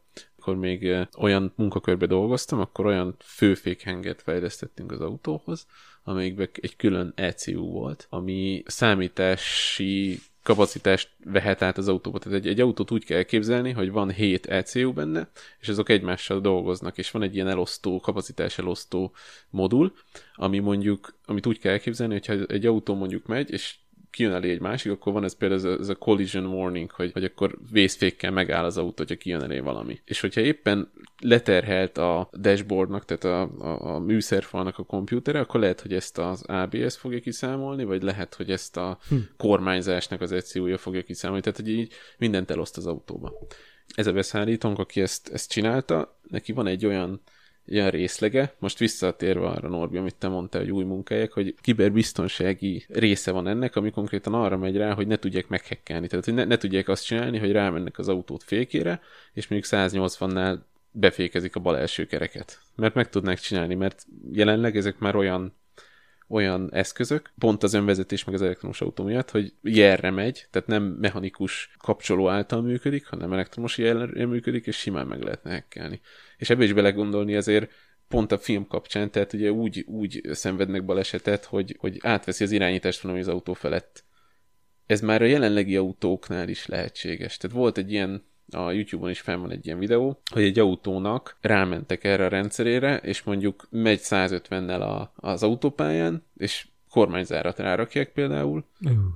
akkor még ö, olyan munkakörbe dolgoztam, akkor olyan főfékhenget fejlesztettünk az autóhoz, amelyikben egy külön ECU volt, ami számítási kapacitást vehet át az autóba. Tehát egy, egy autót úgy kell elképzelni, hogy van 7 ECU benne, és azok egymással dolgoznak, és van egy ilyen elosztó, kapacitás elosztó modul, ami mondjuk, amit úgy kell elképzelni, hogyha egy autó mondjuk megy, és kijön elé egy másik, akkor van ez például ez a, ez a collision warning, hogy, hogy akkor vészfékkel megáll az autó, hogyha kijön elé valami. És hogyha éppen leterhelt a dashboardnak, tehát a, a, a műszerfalnak a kompjútere, akkor lehet, hogy ezt az ABS fogja kiszámolni, vagy lehet, hogy ezt a hm. kormányzásnak az ECU-ja fogja kiszámolni, tehát hogy így mindent eloszt az autóba. Ez a beszállítónk, aki ezt, ezt csinálta, neki van egy olyan ilyen részlege, most visszatérve arra, Norbi, amit te mondtál, hogy új munkahelyek, hogy kiberbiztonsági része van ennek, ami konkrétan arra megy rá, hogy ne tudják meghekkelni. Tehát, hogy ne, ne tudják azt csinálni, hogy rámennek az autót fékére, és mondjuk 180-nál befékezik a bal első kereket. Mert meg tudnák csinálni, mert jelenleg ezek már olyan olyan eszközök, pont az önvezetés meg az elektromos autó miatt, hogy jelre megy, tehát nem mechanikus kapcsoló által működik, hanem elektromos jelre működik, és simán meg lehetne hekkelni. És ebbe is belegondolni azért pont a film kapcsán, tehát ugye úgy, úgy szenvednek balesetet, hogy, hogy átveszi az irányítást valami az autó felett. Ez már a jelenlegi autóknál is lehetséges. Tehát volt egy ilyen a YouTube-on is fenn van egy ilyen videó, hogy egy autónak rámentek erre a rendszerére, és mondjuk megy 150-nel a, az autópályán, és kormányzárat rárakják például,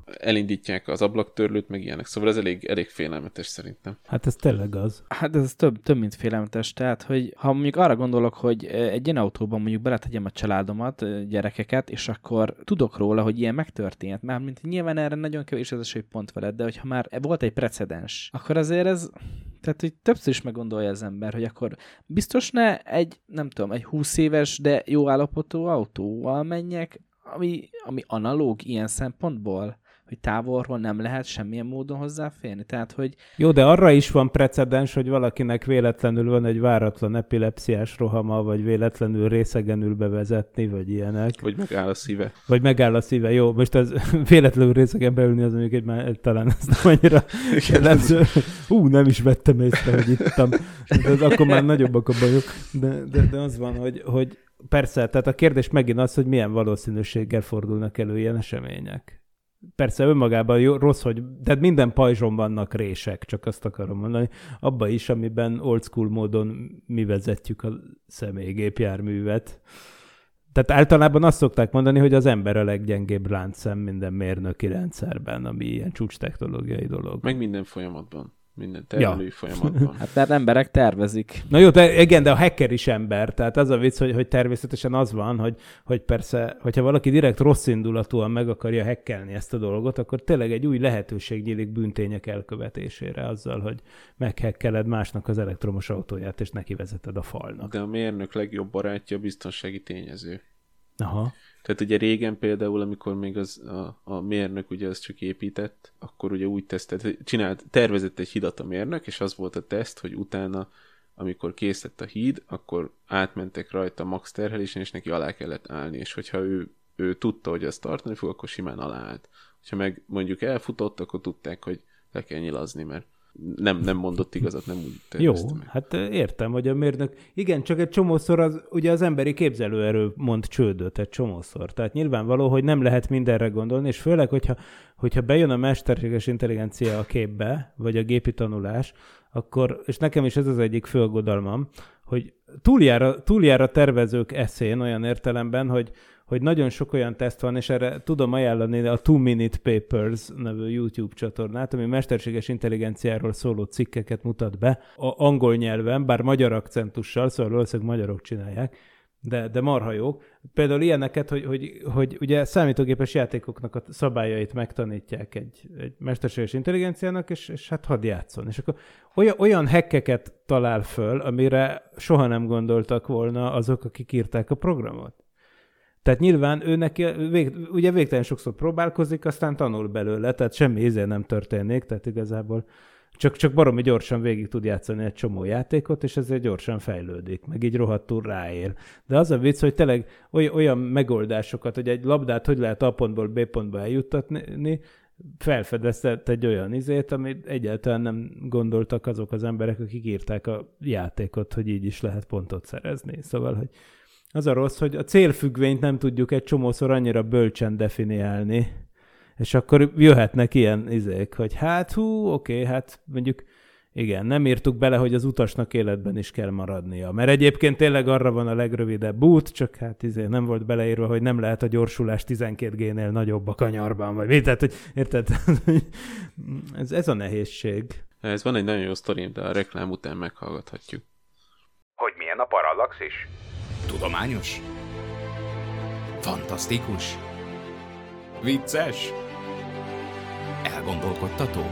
elindítják az ablaktörlőt, meg ilyenek. Szóval ez elég, elég félelmetes szerintem. Hát ez tényleg az. Hát ez több, több mint félelmetes. Tehát, hogy ha mondjuk arra gondolok, hogy egy ilyen autóban mondjuk beletegyem a családomat, gyerekeket, és akkor tudok róla, hogy ilyen megtörtént. Már mint nyilván erre nagyon kevés az esély pont veled, de hogyha már volt egy precedens, akkor azért ez tehát, hogy többször is meggondolja az ember, hogy akkor biztos ne egy, nem tudom, egy 20 éves, de jó állapotú autóval menjek, ami, ami analóg ilyen szempontból, hogy távolról nem lehet semmilyen módon hozzáférni. Tehát, hogy... Jó, de arra is van precedens, hogy valakinek véletlenül van egy váratlan epilepsziás rohama, vagy véletlenül részegenül bevezetni, vagy ilyenek. Vagy megáll a szíve. Vagy megáll a szíve. Jó, most ez véletlenül részegen beülni, az mondjuk egy már talán ez nem annyira jellemző. Ú, nem is vettem észre, hogy ittam. De az akkor már nagyobbak a bajok. De, de, de az van, hogy, hogy persze, tehát a kérdés megint az, hogy milyen valószínűséggel fordulnak elő ilyen események. Persze önmagában jó, rossz, hogy de minden pajzson vannak rések, csak azt akarom mondani. Abba is, amiben old school módon mi vezetjük a személygépjárművet. Tehát általában azt szokták mondani, hogy az ember a leggyengébb láncszem minden mérnöki rendszerben, ami ilyen csúcs technológiai dolog. Meg minden folyamatban. Minden termelői ja. folyamatban. Hát mert emberek tervezik. Na jó, de igen, de a hacker is ember. Tehát az a vicc, hogy, hogy természetesen az van, hogy, hogy persze, hogyha valaki direkt rossz indulatúan meg akarja hackelni ezt a dolgot, akkor tényleg egy új lehetőség nyílik bűntények elkövetésére azzal, hogy meghekkeled másnak az elektromos autóját, és neki vezeted a falnak. De a mérnök legjobb barátja a biztonsági tényező. Aha. Tehát ugye régen például, amikor még az, a, a mérnök ugye az csak épített, akkor ugye úgy tesztelt, csinált, tervezett egy hidat a mérnök, és az volt a teszt, hogy utána, amikor kész a híd, akkor átmentek rajta max terhelésen, és neki alá kellett állni, és hogyha ő, ő tudta, hogy ezt tartani fog, akkor simán aláállt. Ha meg mondjuk elfutott, akkor tudták, hogy le kell nyilazni, mert nem, nem mondott igazat, nem úgy Jó, meg. hát értem, hogy a mérnök... Igen, csak egy csomószor az, ugye az emberi képzelőerő mond csődöt egy csomószor. Tehát nyilvánvaló, hogy nem lehet mindenre gondolni, és főleg, hogyha, hogyha bejön a mesterséges intelligencia a képbe, vagy a gépi tanulás, akkor, és nekem is ez az egyik fölgodalmam, hogy túljára, túljára tervezők eszén olyan értelemben, hogy, hogy nagyon sok olyan teszt van, és erre tudom ajánlani a Two Minute Papers nevű YouTube csatornát, ami mesterséges intelligenciáról szóló cikkeket mutat be a angol nyelven, bár magyar akcentussal, szóval valószínűleg magyarok csinálják, de, de marha jók. Például ilyeneket, hogy, hogy, hogy ugye számítógépes játékoknak a szabályait megtanítják egy, egy mesterséges intelligenciának, és, és hát hadd játszon. És akkor olyan, olyan hekkeket talál föl, amire soha nem gondoltak volna azok, akik írták a programot. Tehát nyilván ő neki, vég, ugye végtelen sokszor próbálkozik, aztán tanul belőle, tehát semmi íze nem történik, tehát igazából csak, csak baromi gyorsan végig tud játszani egy csomó játékot, és ezért gyorsan fejlődik, meg így rohadtul ráér. De az a vicc, hogy tényleg oly, olyan megoldásokat, hogy egy labdát hogy lehet A pontból B pontba eljuttatni, felfedezett egy olyan izét, amit egyáltalán nem gondoltak azok az emberek, akik írták a játékot, hogy így is lehet pontot szerezni. Szóval, hogy az a rossz, hogy a célfüggvényt nem tudjuk egy csomószor annyira bölcsen definiálni, és akkor jöhetnek ilyen izék, hogy hát hú, oké, hát mondjuk igen, nem írtuk bele, hogy az utasnak életben is kell maradnia. Mert egyébként tényleg arra van a legrövidebb út, csak hát izé nem volt beleírva, hogy nem lehet a gyorsulás 12G-nél nagyobb a kanyarban, vagy mit, tehát, hogy érted? ez, ez a nehézség. Ez van egy nagyon jó sztorim, de a reklám után meghallgathatjuk. Hogy milyen a parallaxis? Tudományos? Fantasztikus? Vicces? Elgondolkodtató?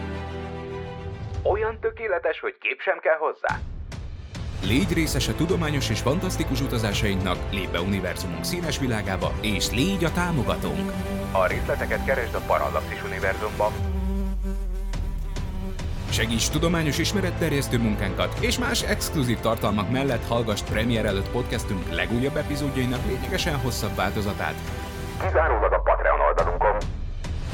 Olyan tökéletes, hogy kép sem kell hozzá? Légy részes a tudományos és fantasztikus utazásainknak, lépj be univerzumunk színes világába, és légy a támogatónk! A részleteket keresd a Parallaxis univerzumban. Segíts tudományos ismeretterjesztő munkánkat, és más exkluzív tartalmak mellett hallgass premier előtt podcastünk legújabb epizódjainak lényegesen hosszabb változatát. Kizárólag a Patreon oldalunkon.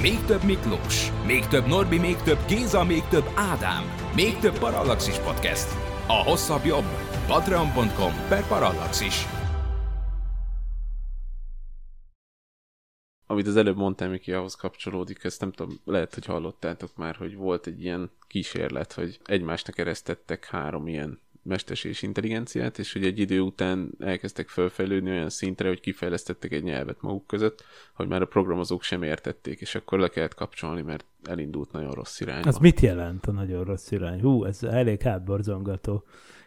Még több Miklós, még több Norbi, még több Géza, még több Ádám, még több Parallaxis Podcast. A hosszabb jobb. Patreon.com per Parallaxis. Amit az előbb mondtam, Miki, ahhoz kapcsolódik, ezt nem tudom, lehet, hogy hallottátok már, hogy volt egy ilyen kísérlet, hogy egymásnak eresztettek három ilyen mesterséges intelligenciát, és hogy egy idő után elkezdtek felfejlődni olyan szintre, hogy kifejlesztettek egy nyelvet maguk között, hogy már a programozók sem értették, és akkor le kellett kapcsolni, mert elindult nagyon rossz irányba. Az mit jelent a nagyon rossz irány? Hú, ez elég hátborzongató.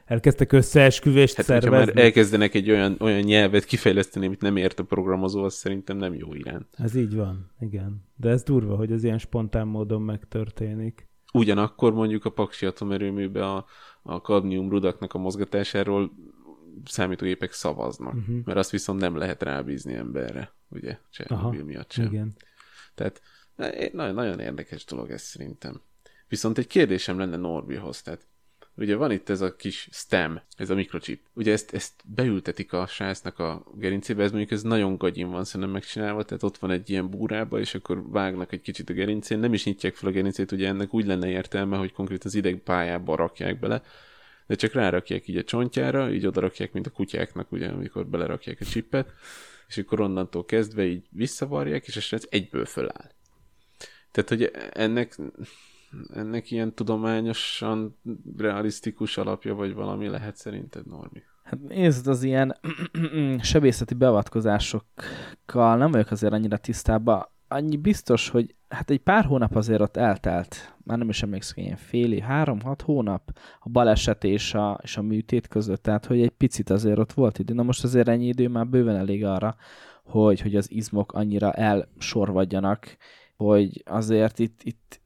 Elkezdtek összeesküvést Hát, szervezni? már elkezdenek egy olyan, olyan nyelvet kifejleszteni, amit nem ért a programozó, az szerintem nem jó irány. Ez így van, igen. De ez durva, hogy ez ilyen spontán módon megtörténik. Ugyanakkor mondjuk a Paksi atomerőműbe a, a kadmium rudaknak a mozgatásáról számítógépek szavaznak, uh-huh. mert azt viszont nem lehet rábízni emberre, ugye, Csernobyl miatt sem. igen. Tehát eh, nagyon, nagyon érdekes dolog ez szerintem. Viszont egy kérdésem lenne Norbihoz, tehát ugye van itt ez a kis stem, ez a mikrochip. Ugye ezt, ezt beültetik a srácnak a gerincébe, ez mondjuk ez nagyon gagyin van szerintem megcsinálva, tehát ott van egy ilyen búrába, és akkor vágnak egy kicsit a gerincén, nem is nyitják fel a gerincét, ugye ennek úgy lenne értelme, hogy konkrét az idegpályába rakják bele, de csak rárakják így a csontjára, így oda rakják, mint a kutyáknak, ugye, amikor belerakják a csippet, és akkor onnantól kezdve így visszavarják, és a srác egyből föláll. Tehát, hogy ennek, ennek ilyen tudományosan realisztikus alapja, vagy valami lehet szerinted, Normi? Hát nézd, az ilyen sebészeti beavatkozásokkal nem vagyok azért annyira tisztában. Annyi biztos, hogy hát egy pár hónap azért ott eltelt, már nem is emlékszem, ilyen év, három-hat hónap a baleset és a, és a műtét között, tehát hogy egy picit azért ott volt idő. Na most azért ennyi idő már bőven elég arra, hogy, hogy az izmok annyira elsorvadjanak, hogy azért itt, itt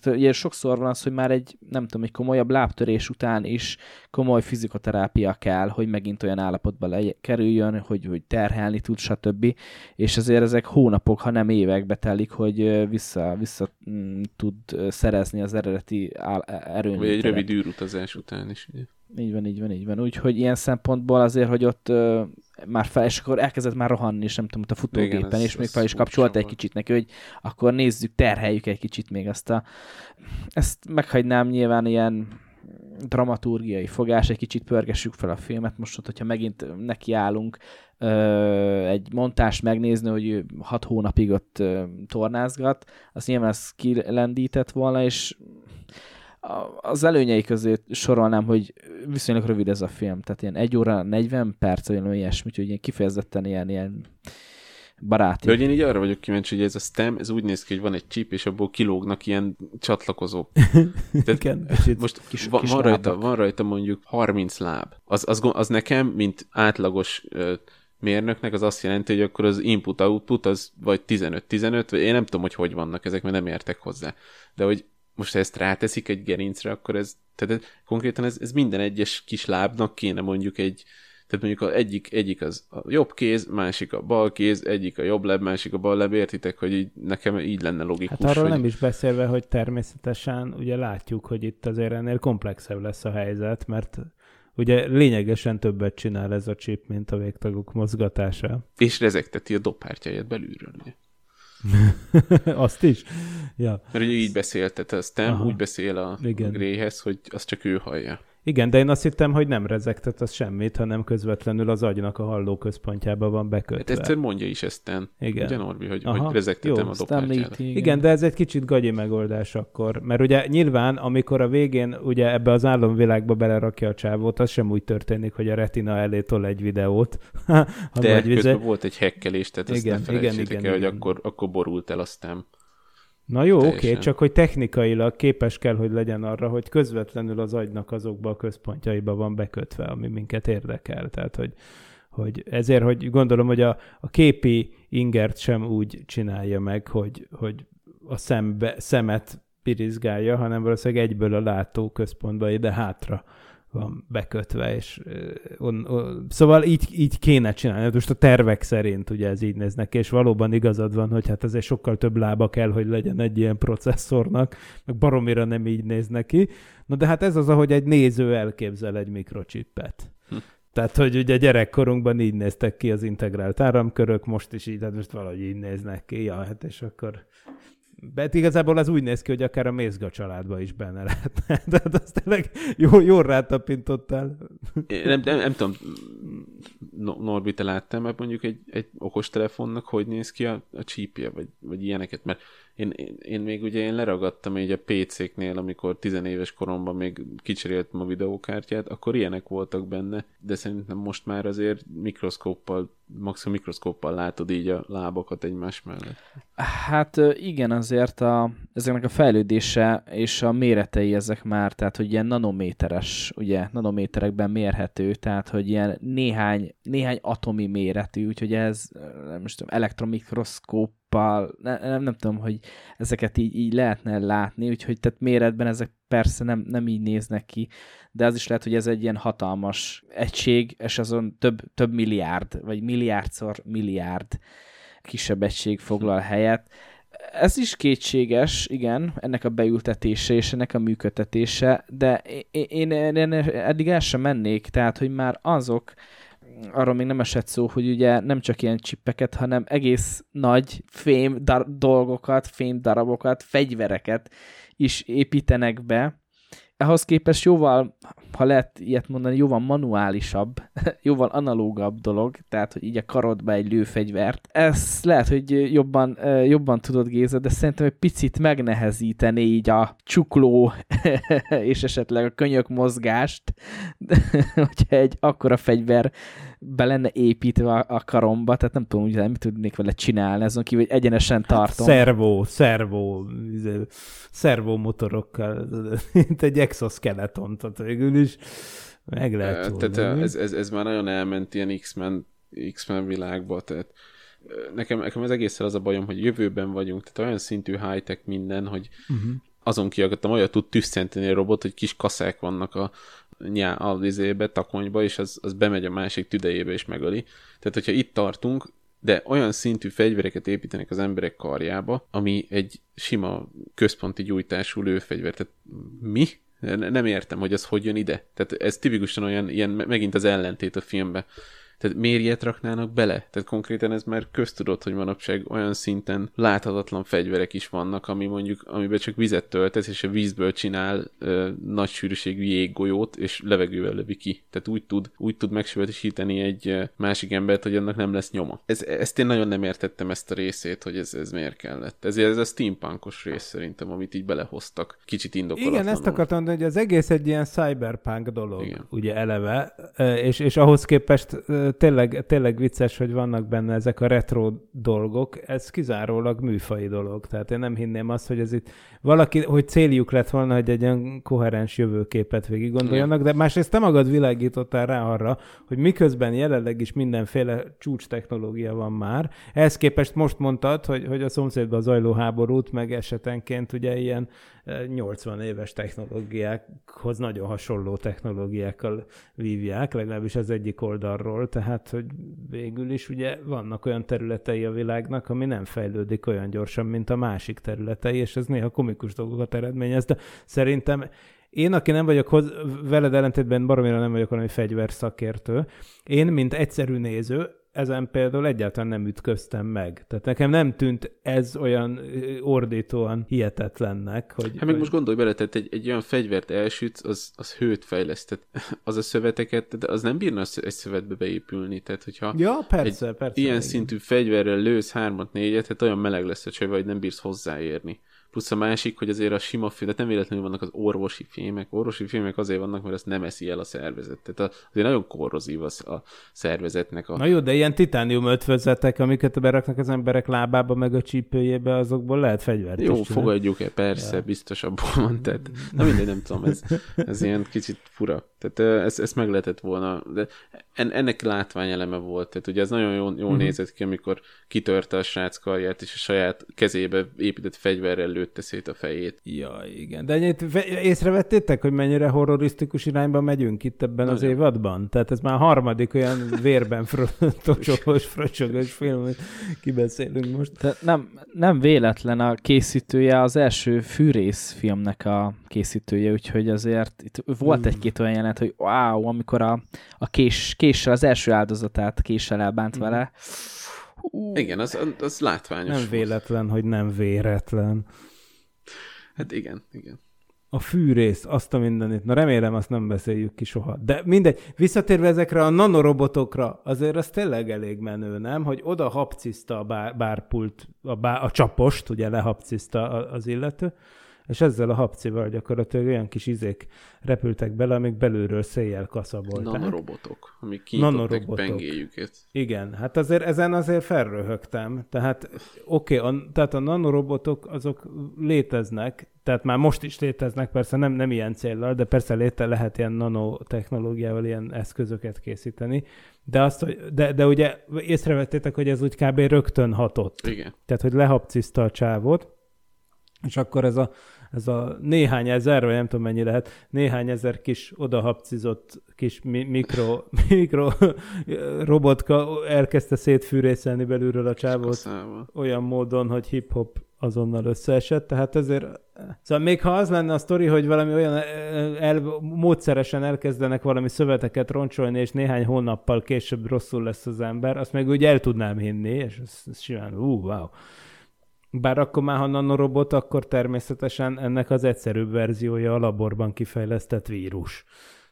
tehát ugye sokszor van az, hogy már egy, nem tudom, egy komolyabb lábtörés után is komoly fizikoterápia kell, hogy megint olyan állapotba le- kerüljön, hogy, hogy terhelni tud, stb. És azért ezek hónapok, ha nem évekbe telik, hogy vissza, vissza mm, tud szerezni az eredeti áll- erőn. Vagy egy rövid űrutazás után is, ugye? Így van, így van, így van. Úgyhogy ilyen szempontból azért, hogy ott ö, már fel, és akkor elkezdett már rohanni, és nem tudom, ott a futógépen, Igen, ez- és még fel is kapcsolta egy kicsit neki, hogy akkor nézzük, terheljük egy kicsit még ezt a... Ezt meghagynám nyilván ilyen dramaturgiai fogás, egy kicsit pörgessük fel a filmet, most ott, hogyha megint nekiállunk ö, egy montást megnézni, hogy ő hat hónapig ott ö, tornázgat, azt nyilván ez kilendített volna, és az előnyei közé sorolnám, hogy viszonylag rövid ez a film, tehát ilyen 1 óra 40 perc, vagy valami ilyesmi, hogy ilyen kifejezetten ilyen, ilyen baráti. De hogy én így arra vagyok kíváncsi, hogy ez a stem, ez úgy néz ki, hogy van egy chip, és abból kilógnak ilyen csatlakozók. Tehát Igen, most kis- van, kis van, rajta, van rajta mondjuk 30 láb. Az, az, az nekem, mint átlagos mérnöknek, az azt jelenti, hogy akkor az input-output az vagy 15-15, vagy én nem tudom, hogy hogy vannak ezek, mert nem értek hozzá. De hogy most ezt ráteszik egy gerincre, akkor ez, tehát konkrétan ez, ez minden egyes kis lábnak kéne mondjuk egy, tehát mondjuk a egyik, egyik az a jobb kéz, másik a bal kéz, egyik a jobb láb, másik a bal láb, értitek, hogy így, nekem így lenne logikus. Hát arról hogy... nem is beszélve, hogy természetesen ugye látjuk, hogy itt azért ennél komplexebb lesz a helyzet, mert ugye lényegesen többet csinál ez a chip, mint a végtagok mozgatása. És rezegteti a dobhártyáját belülről, ugye? Azt is? Ja. Mert ugye így beszéltet a Stem, Aha. úgy beszél a, Igen. a Grayhez, hogy azt csak ő hallja. Igen, de én azt hittem, hogy nem rezegtet az semmit, hanem közvetlenül az agynak a hallóközpontjába van Hát bekötve. egyszer mondja is ezt Stan. Igen. Ugye Norbi, hogy, Aha, hogy rezegtetem jó, a Stanley, dobhártyádat. igen. Igen, de ez egy kicsit gagyi megoldás akkor. Mert ugye nyilván, amikor a végén ugye ebbe az álomvilágba belerakja a csávót, az sem úgy történik, hogy a retina elé tol egy videót. a De nagy vize- közben volt egy hekkelés, tehát ezt Igen, ne felejtsétek igen, el, hogy igen. akkor, akkor borult el a Stem. Na jó, oké, Teljesen. csak hogy technikailag képes kell, hogy legyen arra, hogy közvetlenül az agynak azokba a központjaiba van bekötve, ami minket érdekel. Tehát, hogy, hogy ezért, hogy gondolom, hogy a, a képi ingert sem úgy csinálja meg, hogy, hogy a szembe, szemet pirizgálja, hanem valószínűleg egyből a látó központba ide hátra van bekötve, és on, on, szóval így, így kéne csinálni. Hát Most a tervek szerint ugye ez így néz neki, és valóban igazad van, hogy hát azért sokkal több lába kell, hogy legyen egy ilyen processzornak, meg baromira nem így néz neki. Na de hát ez az, ahogy egy néző elképzel egy mikrochippet. Hm. Tehát, hogy ugye gyerekkorunkban így néztek ki az integrált áramkörök, most is így, tehát most valahogy így néznek ki, ja, hát és akkor hát igazából az úgy néz ki, hogy akár a Mézga családba is benne lehetne. Tehát azt tényleg jó, jól rátapintottál. Nem, nem, nem tudom, No- Norbi, te láttál meg mondjuk egy, egy okostelefonnak, hogy néz ki a, a csípje, vagy, vagy ilyeneket, mert én, én, én még ugye én leragadtam így a PC-knél, amikor tizenéves koromban még kicseréltem a videókártyát, akkor ilyenek voltak benne, de szerintem most már azért mikroszkóppal, maximum mikroszkóppal látod így a lábakat egymás mellett. Hát igen, azért a, ezeknek a fejlődése és a méretei ezek már, tehát hogy ilyen nanométeres, ugye, nanométerekben mérhető, tehát hogy ilyen néhány, néhány atomi méretű, úgyhogy ez nem is tudom, elektromikroszkóppal, ne, nem, nem tudom, hogy ezeket így, így lehetne látni, úgyhogy tehát méretben ezek persze nem, nem így néznek ki, de az is lehet, hogy ez egy ilyen hatalmas egység, és azon több, több milliárd, vagy milliárdszor milliárd kisebb egység foglal helyet. Ez is kétséges, igen, ennek a beültetése és ennek a működtetése, de én, én, eddig el sem mennék, tehát, hogy már azok, arról még nem esett szó, hogy ugye nem csak ilyen csippeket, hanem egész nagy fém dar- dolgokat, fém darabokat, fegyvereket is építenek be. Ahhoz képest jóval, ha lehet ilyet mondani, jóval manuálisabb, jóval analógabb dolog, tehát, hogy így a karodba egy lőfegyvert. Ez lehet, hogy jobban, jobban tudod Géza, de szerintem egy picit megnehezíteni így a csukló és esetleg a könyök mozgást, hogyha egy akkora fegyver be lenne építve a, a karomba, tehát nem tudom, hogy mit tudnék vele csinálni, azon kívül, hogy egyenesen tartom. Szervó, szervó, izé, szervó motorokkal, mint egy exoskeleton, tehát végül is meg lehet Ö, Tehát ez, ez, ez már nagyon elment ilyen X-Men, X-Men világba, tehát nekem, nekem az egészen az a bajom, hogy jövőben vagyunk, tehát olyan szintű high-tech minden, hogy uh-huh. azon kiagadtam, olyat tud tüsszenteni a robot, hogy kis kaszák vannak a nyá, a vizébe, takonyba, és az, az bemegy a másik tüdejébe és megöli. Tehát, hogyha itt tartunk, de olyan szintű fegyvereket építenek az emberek karjába, ami egy sima központi gyújtású lőfegyver. Tehát mi? Ne- Nem értem, hogy az hogy jön ide. Tehát ez tipikusan olyan, ilyen me- megint az ellentét a filmbe. Tehát miért ilyet raknának bele? Tehát konkrétan ez már köztudott, hogy manapság olyan szinten láthatatlan fegyverek is vannak, ami mondjuk, amiben csak vizet töltesz, és a vízből csinál ö, nagy sűrűségű jéggolyót, és levegővel lövi ki. Tehát úgy tud, úgy tud megsebesíteni egy másik embert, hogy annak nem lesz nyoma. Ez, ezt én nagyon nem értettem ezt a részét, hogy ez, ez miért kellett. Ez, ez a steampunkos rész szerintem, amit így belehoztak. Kicsit indokolatlanul. Igen, ezt akartam mondani, hogy az egész egy ilyen cyberpunk dolog, Igen. Ugye eleve, és, és ahhoz képest tényleg, tényleg vicces, hogy vannak benne ezek a retro dolgok, ez kizárólag műfai dolog, tehát én nem hinném azt, hogy ez itt valaki, hogy céljuk lett volna, hogy egy ilyen koherens jövőképet végig gondoljanak, de másrészt te magad világítottál rá arra, hogy miközben jelenleg is mindenféle csúcs technológia van már, ehhez képest most mondtad, hogy, hogy a szomszédban zajló háborút, meg esetenként ugye ilyen eh, 80 éves technológiákhoz nagyon hasonló technológiákkal vívják, legalábbis az egyik oldalról, tehát hogy végül is ugye vannak olyan területei a világnak, ami nem fejlődik olyan gyorsan, mint a másik területei, és ez néha komikus dolgokat eredményez, de szerintem én, aki nem vagyok hoz, veled ellentétben baromira nem vagyok valami fegyverszakértő, én, mint egyszerű néző, ezen például egyáltalán nem ütköztem meg. Tehát nekem nem tűnt ez olyan ordítóan hihetetlennek, hogy... Hát meg hogy... most gondolj bele, tehát egy, egy olyan fegyvert elsütsz, az, az hőt fejlesztett. Az a szöveteket, de az nem bírna egy szövetbe beépülni. Tehát, hogyha Ja, persze, egy persze. ilyen igen. szintű fegyverrel lősz hármat, négyet, hát olyan meleg lesz a csöve, hogy nem bírsz hozzáérni. Plusz a másik, hogy azért a sima fém, tehát nem véletlenül vannak az orvosi fémek. Orvosi fémek azért vannak, mert azt nem eszi el a szervezet. Tehát azért nagyon korrozív az a szervezetnek a... Na jó, de ilyen titánium ötvözetek, amiket beraknak az emberek lábába, meg a csípőjébe, azokból lehet fegyvert Jó, is fogadjuk el, persze, ja. biztos abból van, tehát na mindegy, nem tudom, ez, ez ilyen kicsit fura. Tehát ezt, ezt meg lehetett volna, de en, ennek látványeleme volt, tehát ugye ez nagyon jól, jól uh-huh. nézett ki, amikor kitörte a srác karját, és a saját kezébe épített fegyverrel lőtte szét a fejét. Ja, igen. De egyébként észrevettétek, hogy mennyire horrorisztikus irányba megyünk itt ebben az Nagyon. évadban? Tehát ez már a harmadik olyan vérben tocsogós, fröcsögös film, hogy kibeszélünk most. De nem, nem véletlen a készítője, az első fűrész filmnek a készítője, úgyhogy azért itt volt egy-két olyan jelenet, hogy wow, amikor a, a kés, késsel az első áldozatát késsel elbánt vele. Hú, Igen, az, az látványos Nem volt. véletlen, hogy nem véretlen. Hát igen, igen. A fűrész, azt a mindenit. Na remélem, azt nem beszéljük ki soha. De mindegy, visszatérve ezekre a nanorobotokra, azért az tényleg elég menő, nem? Hogy oda hapciszta a bár, bárpult, a, bár, a csapost, ugye lehapciszta az illető, és ezzel a hapcival gyakorlatilag olyan kis izék repültek bele, amik belülről széjjel kaszabolták. Nanorobotok, amik kinyitották pengéjüket. Igen, hát azért ezen azért felröhögtem. Tehát oké, okay, a, tehát a nanorobotok azok léteznek, tehát már most is léteznek, persze nem, nem ilyen céllal, de persze léte lehet ilyen nanotechnológiával ilyen eszközöket készíteni, de, azt, hogy, de, de ugye észrevettétek, hogy ez úgy kb. rögtön hatott. Igen. Tehát, hogy lehapciszta a csávot, és akkor ez a ez a néhány ezer, vagy nem tudom mennyi lehet, néhány ezer kis odahapcizott kis mi- mikro, mikro robotka elkezdte szétfűrészelni belülről a csávot olyan módon, hogy hip-hop azonnal összeesett, tehát ezért Szóval még ha az lenne a sztori, hogy valami olyan el, módszeresen elkezdenek valami szöveteket roncsolni, és néhány hónappal később rosszul lesz az ember, azt meg úgy el tudnám hinni, és ez, ez simán, ú, uh, wow. Bár akkor már, ha nanorobot, akkor természetesen ennek az egyszerűbb verziója a laborban kifejlesztett vírus.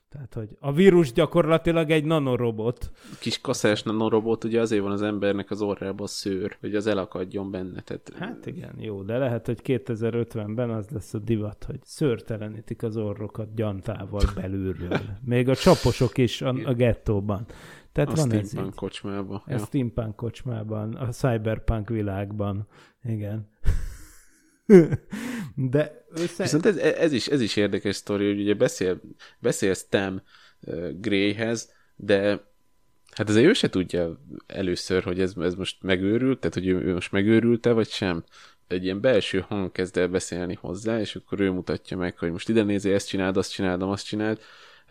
Tehát, hogy a vírus gyakorlatilag egy nanorobot. Kis kaszás nanorobot, ugye azért van az embernek az orrában szőr, hogy az elakadjon benne. Tehát... Hát igen, jó, de lehet, hogy 2050-ben az lesz a divat, hogy szőrtelenítik az orrokat gyantával belülről. Még a csaposok is a, a gettóban. Tehát a van steampunk ez kocsmában. A ja. steampunk kocsmában, a cyberpunk világban. Igen. De össze... Viszont ez, ez, is, ez is érdekes sztori, hogy ugye beszél, beszél Stem uh, Grayhez, de hát azért ő se tudja először, hogy ez, ez most megőrült, tehát hogy ő, ő most megőrült-e, vagy sem. Egy ilyen belső hang kezd el beszélni hozzá, és akkor ő mutatja meg, hogy most ide nézi, ezt csináld, azt csinálom, azt csináld,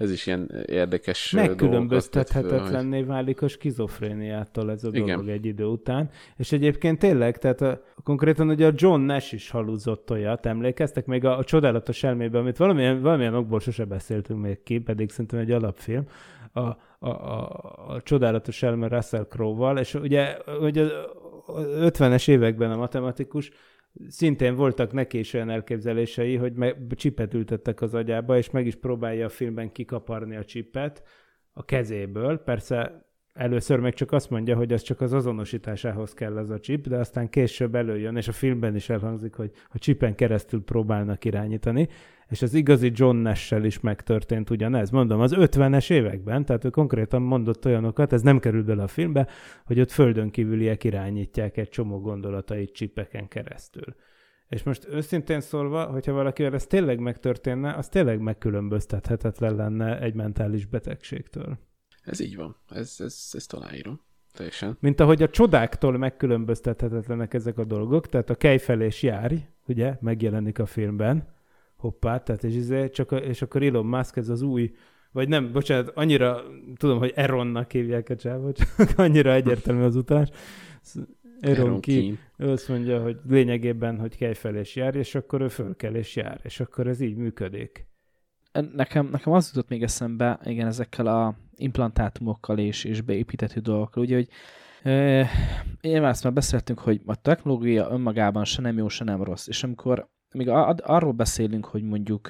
ez is ilyen érdekes Megkülönböztethetetlenné válik a skizofréniától ez a Igen. dolog egy idő után. És egyébként tényleg, tehát a, konkrétan ugye a John Nash is haluzott olyat, emlékeztek? Még a, a csodálatos elmében, amit valamilyen, valamilyen okból sose beszéltünk még ki, pedig szerintem egy alapfilm, a, a, a, a csodálatos elme Russell Crowe-val, és ugye, ugye 50-es években a matematikus szintén voltak neki is olyan elképzelései, hogy me- csipet ültettek az agyába, és meg is próbálja a filmben kikaparni a csipet a kezéből. Persze először még csak azt mondja, hogy ez csak az azonosításához kell ez a chip, de aztán később előjön, és a filmben is elhangzik, hogy a chipen keresztül próbálnak irányítani, és az igazi John nash is megtörtént ugyanez. Mondom, az 50-es években, tehát ő konkrétan mondott olyanokat, ez nem kerül bele a filmbe, hogy ott földön kívüliek irányítják egy csomó gondolatait csipeken keresztül. És most őszintén szólva, hogyha valakivel ez tényleg megtörténne, az tényleg megkülönböztethetetlen lenne egy mentális betegségtől. Ez így van, ez, ez, ezt aláírom. Teljesen. Mint ahogy a csodáktól megkülönböztethetetlenek ezek a dolgok, tehát a kejfelés járj, ugye, megjelenik a filmben, hoppá, tehát és, izé, csak és akkor Elon Musk ez az új, vagy nem, bocsánat, annyira tudom, hogy Eronnak hívják a csávot, csak annyira egyértelmű az utás. Eron ki, ő azt mondja, hogy lényegében, hogy kejfelés jár, és akkor ő föl kell és jár, és akkor ez így működik. Nekem, nekem az jutott még eszembe, igen, ezekkel a implantátumokkal és, és beépítető dolgokkal, ugye, hogy én ezt már beszéltünk, hogy a technológia önmagában se nem jó, se nem rossz, és amikor még arról beszélünk, hogy mondjuk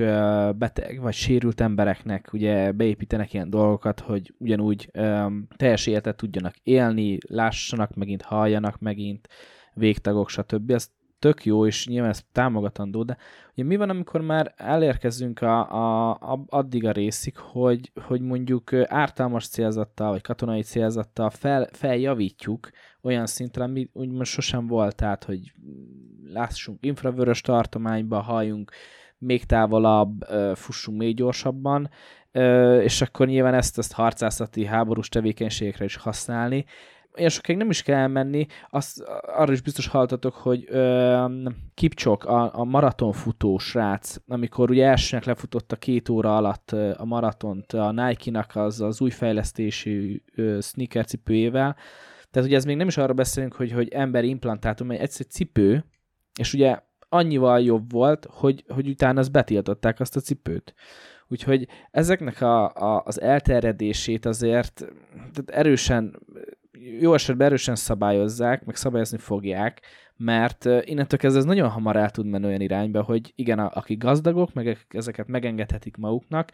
beteg vagy sérült embereknek ugye beépítenek ilyen dolgokat, hogy ugyanúgy um, teljes életet tudjanak élni, lássanak megint, halljanak megint, végtagok, stb. Ez tök jó, és nyilván ez támogatandó, de ugye mi van, amikor már elérkezünk a, a, a, addig a részig, hogy, hogy mondjuk ártalmas célzattal, vagy katonai célzattal fel, feljavítjuk olyan szintre, ami úgymond sosem volt, tehát, hogy lássunk infravörös tartományba, halljunk még távolabb, fussunk még gyorsabban, és akkor nyilván ezt, ezt harcászati háborús tevékenységekre is használni, olyan sokáig nem is kell menni, azt, arra is biztos hallottatok, hogy ö, Kipcsok, a, a maratonfutó srác, amikor ugye elsőnek lefutotta két óra alatt a maratont a Nike-nak az, az új fejlesztésű sneaker cipőjével, tehát ugye ez még nem is arra beszélünk, hogy, hogy emberi implantátum, egy egyszerű cipő, és ugye annyival jobb volt, hogy, hogy utána azt betiltották azt a cipőt. Úgyhogy ezeknek a, a, az elterjedését azért tehát erősen, jó esetben erősen szabályozzák, meg szabályozni fogják, mert innentől kezdve ez nagyon hamar el tud menni olyan irányba, hogy igen, a, akik gazdagok, meg ezeket megengedhetik maguknak,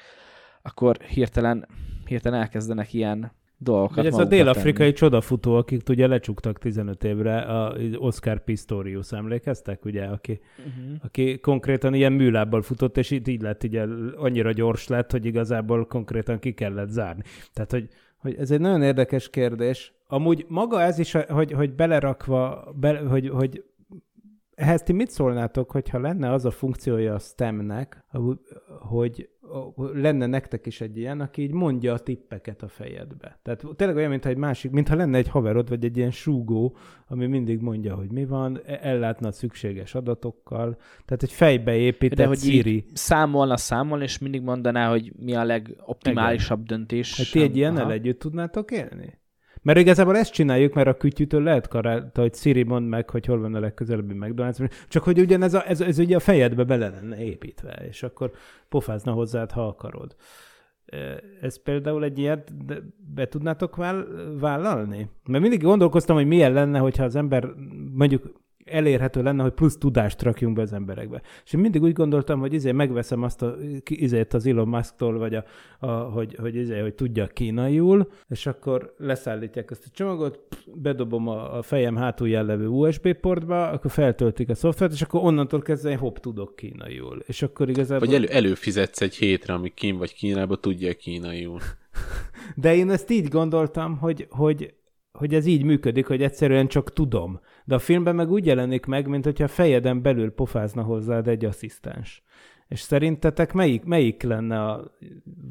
akkor hirtelen, hirtelen elkezdenek ilyen dolgokat Vagy ez a dél-afrikai tenni. csodafutó, akik ugye lecsuktak 15 évre, a Oscar Pistorius, emlékeztek, ugye, aki, uh-huh. aki konkrétan ilyen műlábbal futott, és így, így lett, ugye annyira gyors lett, hogy igazából konkrétan ki kellett zárni. Tehát, hogy, hogy ez egy nagyon érdekes kérdés. Amúgy maga ez is, hogy, hogy belerakva, be, hogy, hogy ehhez ti mit szólnátok, hogyha lenne az a funkciója a STEM-nek, hogy lenne nektek is egy ilyen, aki így mondja a tippeket a fejedbe. Tehát tényleg olyan, mintha egy másik, mintha lenne egy haverod, vagy egy ilyen súgó, ami mindig mondja, hogy mi van, ellátna szükséges adatokkal. Tehát egy fejbe épített De hogy Siri. számolna, számol, és mindig mondaná, hogy mi a legoptimálisabb Igen. döntés. Hát ti egy ilyennel együtt tudnátok élni? Mert igazából ezt csináljuk, mert a kütyűtől lehet karálta, hogy Siri mond meg, hogy hol van a legközelebbi McDonald's, csak hogy ugyanez a, ez, ez ugye a fejedbe bele lenne építve, és akkor pofázna hozzád, ha akarod. Ez például egy ilyet be tudnátok vállalni? Mert mindig gondolkoztam, hogy milyen lenne, hogyha az ember mondjuk elérhető lenne, hogy plusz tudást rakjunk be az emberekbe. És én mindig úgy gondoltam, hogy izé megveszem azt a, izét az Elon Musk-tól, vagy a, a, hogy, hogy, izé, hogy tudja kínaiul, és akkor leszállítják ezt a csomagot, bedobom a, a fejem hátulján levő USB portba, akkor feltöltik a szoftvert, és akkor onnantól kezdve én hopp tudok kínaiul. És akkor igazából... Vagy elő, előfizetsz egy hétre, amíg kín vagy Kínába tudja kínaiul. De én ezt így gondoltam, hogy, hogy hogy ez így működik, hogy egyszerűen csak tudom. De a filmben meg úgy jelenik meg, mint hogyha a fejeden belül pofázna hozzád egy asszisztens. És szerintetek melyik, melyik lenne a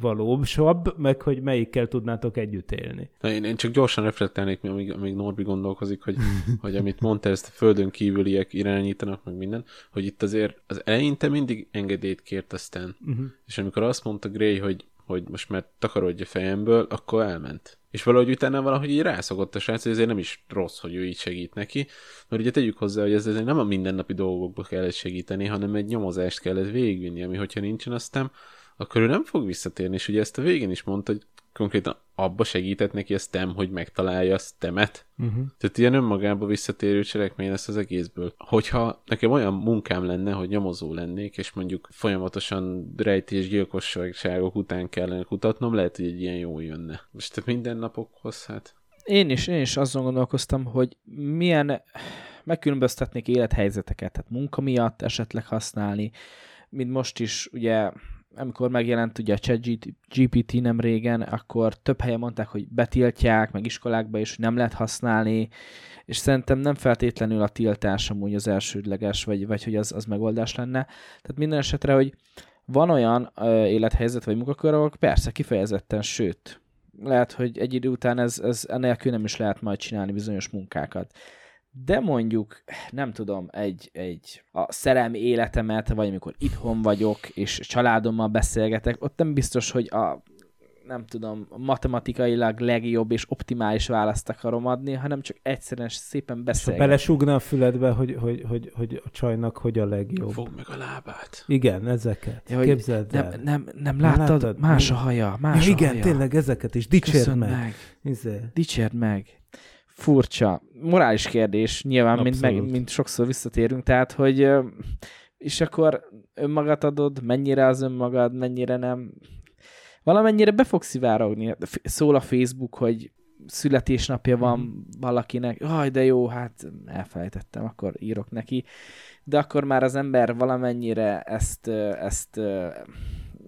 valósabb, meg hogy melyikkel tudnátok együtt élni? Én, én csak gyorsan reflektálnék, amíg, amíg Norbi gondolkozik, hogy, hogy amit mondta, ezt a földön kívüliek irányítanak, meg minden, hogy itt azért az eleinte mindig engedélyt kért aztán. Uh-huh. És amikor azt mondta Gray, hogy, hogy most már takarodja fejemből, akkor elment. És valahogy utána valahogy így rászokott a srác, hogy ezért nem is rossz, hogy ő így segít neki, mert ugye tegyük hozzá, hogy ez, ez nem a mindennapi dolgokba kellett segíteni, hanem egy nyomozást kellett végigvinni, ami hogyha nincsen aztán, akkor ő nem fog visszatérni, és ugye ezt a végén is mondta, hogy konkrétan abba segített neki a STEM, hogy megtalálja a STEM-et. Uh-huh. Tehát ilyen önmagába visszatérő cselekmény lesz az egészből. Hogyha nekem olyan munkám lenne, hogy nyomozó lennék, és mondjuk folyamatosan rejtés gyilkosságok után kellene kutatnom, lehet, hogy egy ilyen jó jönne. Most tehát mindennapokhoz, hát... Én is, én is azon gondolkoztam, hogy milyen megkülönböztetnék élethelyzeteket, tehát munka miatt esetleg használni, mint most is ugye amikor megjelent ugye a ChatGPT nem régen, akkor több helyen mondták, hogy betiltják, meg iskolákba is, hogy nem lehet használni, és szerintem nem feltétlenül a tiltás amúgy az elsődleges, vagy, vagy hogy az, az megoldás lenne. Tehát minden esetre, hogy van olyan ö, élethelyzet vagy munkakör, ahol persze kifejezetten, sőt, lehet, hogy egy idő után ez, ez enélkül nem is lehet majd csinálni bizonyos munkákat de mondjuk, nem tudom, egy, egy a szerelmi életemet, vagy amikor itthon vagyok, és családommal beszélgetek, ott nem biztos, hogy a nem tudom, matematikailag legjobb és optimális választ akarom adni, hanem csak egyszerűen szépen beszélgetni. Belesugna a füledbe, hogy, hogy, hogy, hogy a csajnak hogy a legjobb. Fog meg a lábát. Igen, ezeket. Ja, Képzeld nem, el. Nem, nem, láttad? láttad? Más a haja, más ja, a igen, haja. tényleg ezeket is. Dicsérd meg. meg. Izé. Dicsérd meg furcsa. Morális kérdés, nyilván, mint, meg, mint sokszor visszatérünk, tehát, hogy és akkor önmagad adod, mennyire az önmagad, mennyire nem. Valamennyire be fog szivárogni. Szól a Facebook, hogy születésnapja van mm. valakinek, jaj, de jó, hát elfelejtettem, akkor írok neki. De akkor már az ember valamennyire ezt, ezt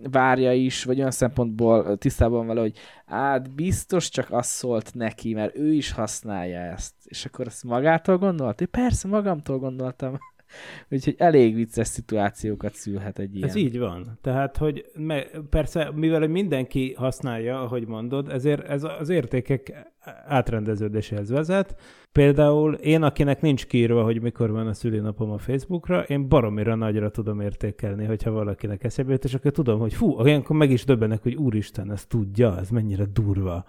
várja is, vagy olyan szempontból tisztában vele, hogy hát biztos csak az szólt neki, mert ő is használja ezt. És akkor ezt magától gondolt? Persze, magamtól gondoltam. Úgyhogy elég vicces szituációkat szülhet egy ilyen. Ez így van. Tehát, hogy me, persze, mivel mindenki használja, ahogy mondod, ezért ez az értékek átrendeződéséhez vezet. Például én, akinek nincs kiírva, hogy mikor van a szülinapom a Facebookra, én baromira nagyra tudom értékelni, hogyha valakinek eszébe jut, és akkor tudom, hogy fú, olyankor meg is döbbenek, hogy úristen, ezt tudja, ez mennyire durva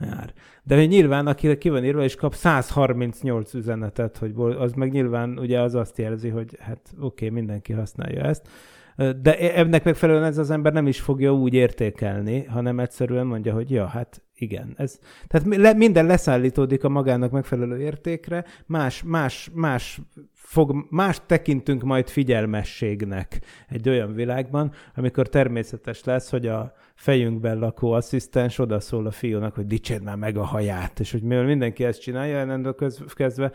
jár. De nyilván, aki ki van írva, és kap 138 üzenetet, hogy az meg nyilván ugye az azt jelzi, hogy hát oké, okay, mindenki használja ezt. De ennek megfelelően ez az ember nem is fogja úgy értékelni, hanem egyszerűen mondja, hogy ja, hát igen. Ez, tehát minden leszállítódik a magának megfelelő értékre, más, más, más, fog, más tekintünk majd figyelmességnek egy olyan világban, amikor természetes lesz, hogy a fejünkben lakó asszisztens odaszól a fiúnak, hogy dicsérd már meg a haját, és hogy mivel mindenki ezt csinálja, ennentől kezdve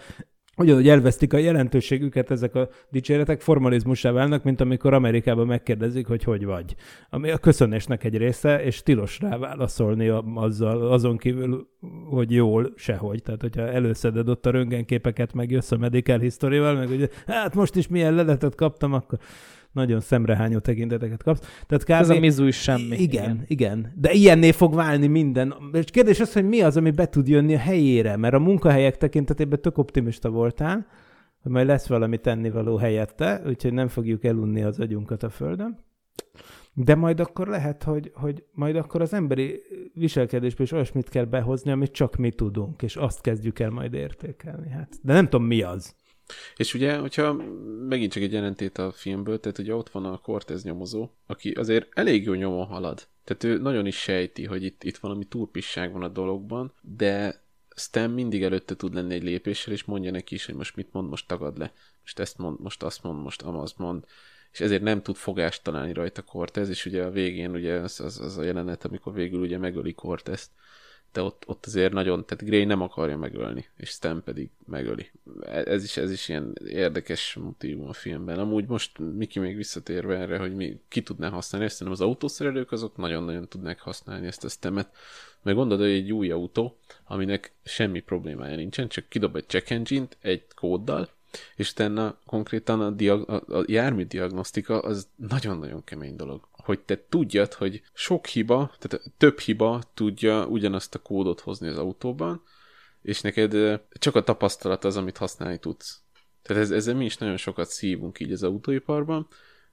Ugyanúgy elvesztik a jelentőségüket ezek a dicséretek, formalizmussá válnak, mint amikor Amerikában megkérdezik, hogy hogy vagy. Ami a köszönésnek egy része, és tilos rá válaszolni azzal, azon kívül, hogy jól, sehogy. Tehát, hogyha előszeded ott a röntgenképeket, meg jössz a medical history meg ugye, hát most is milyen leletet kaptam, akkor nagyon szemrehányó tekinteteket kapsz. Tehát kb. Ez a mizu is semmi. Igen, igen, igen. De ilyenné fog válni minden. És kérdés az, hogy mi az, ami be tud jönni a helyére, mert a munkahelyek tekintetében tök optimista voltál, hogy majd lesz valami tennivaló helyette, úgyhogy nem fogjuk elunni az agyunkat a földön. De majd akkor lehet, hogy, hogy majd akkor az emberi viselkedésbe is olyasmit kell behozni, amit csak mi tudunk, és azt kezdjük el majd értékelni. Hát, de nem tudom, mi az. És ugye, hogyha megint csak egy jelentét a filmből, tehát ugye ott van a Cortez nyomozó, aki azért elég jó nyomon halad. Tehát ő nagyon is sejti, hogy itt, itt valami turpisság van a dologban, de Stan mindig előtte tud lenni egy lépéssel, és mondja neki is, hogy most mit mond, most tagad le. Most ezt mond, most azt mond, most amaz mond. És ezért nem tud fogást találni rajta Cortez, és ugye a végén ugye az, az, az a jelenet, amikor végül ugye megöli Cortezt, de ott, ott azért nagyon, tehát Gray nem akarja megölni, és Stan pedig megöli. Ez is, ez is ilyen érdekes motivum a filmben. Amúgy most Miki még visszatérve erre, hogy mi, ki tudná használni, ezt az autószerelők azok nagyon-nagyon tudnák használni ezt a stemet. Meg gondolod, hogy egy új autó, aminek semmi problémája nincsen, csak kidob egy check engine-t egy kóddal, és utána konkrétan a, diag- a, a járműdiagnosztika az nagyon-nagyon kemény dolog hogy te tudjad, hogy sok hiba, tehát több hiba tudja ugyanazt a kódot hozni az autóban, és neked csak a tapasztalat az, amit használni tudsz. Tehát ez, ezzel mi is nagyon sokat szívunk így az autóiparban,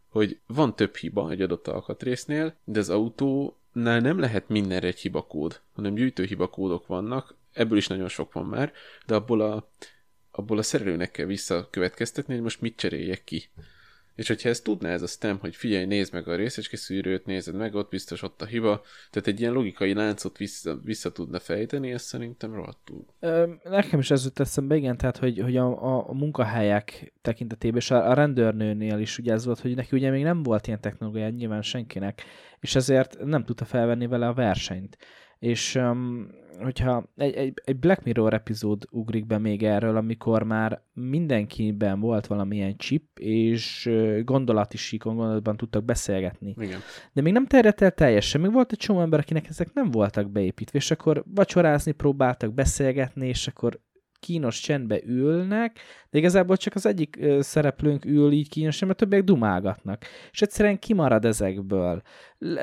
hogy van több hiba egy adott alkatrésznél, de az autónál nem lehet mindenre egy hibakód, hanem gyűjtő hibakódok vannak, ebből is nagyon sok van már, de abból a, abból a szerelőnek kell visszakövetkeztetni, hogy most mit cseréljek ki. És hogyha ezt tudná ez a STEM, hogy figyelj, nézd meg a részecske szűrőt, nézed meg, ott biztos ott a hiba, tehát egy ilyen logikai láncot vissza, vissza tudna fejteni, ez szerintem rohadtul. Nekem is ez jut eszembe, igen, tehát hogy, hogy a, a, a munkahelyek tekintetében, és a, a rendőrnőnél is ugye ez volt, hogy neki ugye még nem volt ilyen technológia nyilván senkinek, és ezért nem tudta felvenni vele a versenyt. És um, hogyha egy, egy, egy Black Mirror epizód ugrik be még erről, amikor már mindenkiben volt valamilyen chip, és gondolati síkon, gondolatban tudtak beszélgetni. Igen. De még nem terjedt el teljesen. Még volt egy csomó ember, akinek ezek nem voltak beépítve, és akkor vacsorázni próbáltak, beszélgetni, és akkor kínos csendbe ülnek, de igazából csak az egyik szereplőnk ül így kínosan, mert többiek dumálgatnak. És egyszerűen kimarad ezekből.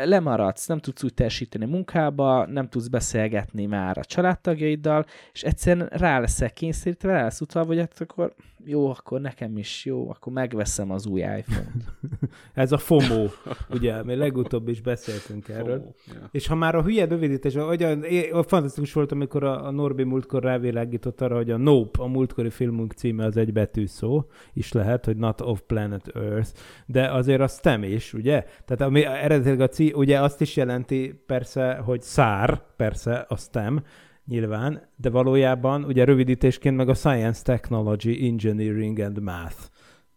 Lemaradsz, nem tudsz úgy teljesíteni munkába, nem tudsz beszélgetni már a családtagjaiddal, és egyszerűen rá leszel kényszerítve, rá lesz utalva, hogy hát akkor jó, akkor nekem is jó, akkor megveszem az új iPhone-t. Ez a FOMO, ugye, mi legutóbb is beszéltünk erről. FOMO, yeah. És ha már a hülye rövidítés, olyan, fantasztikus volt, amikor a, a Norbi múltkor rávilágított arra, hogy a Nope, a múltkori filmünk címe az egy betű szó, is lehet, hogy Not of Planet Earth, de azért a STEM is, ugye? Tehát ami eredetileg a cí, ugye azt is jelenti persze, hogy szár, persze a STEM, nyilván, de valójában ugye rövidítésként meg a Science, Technology, Engineering and Math.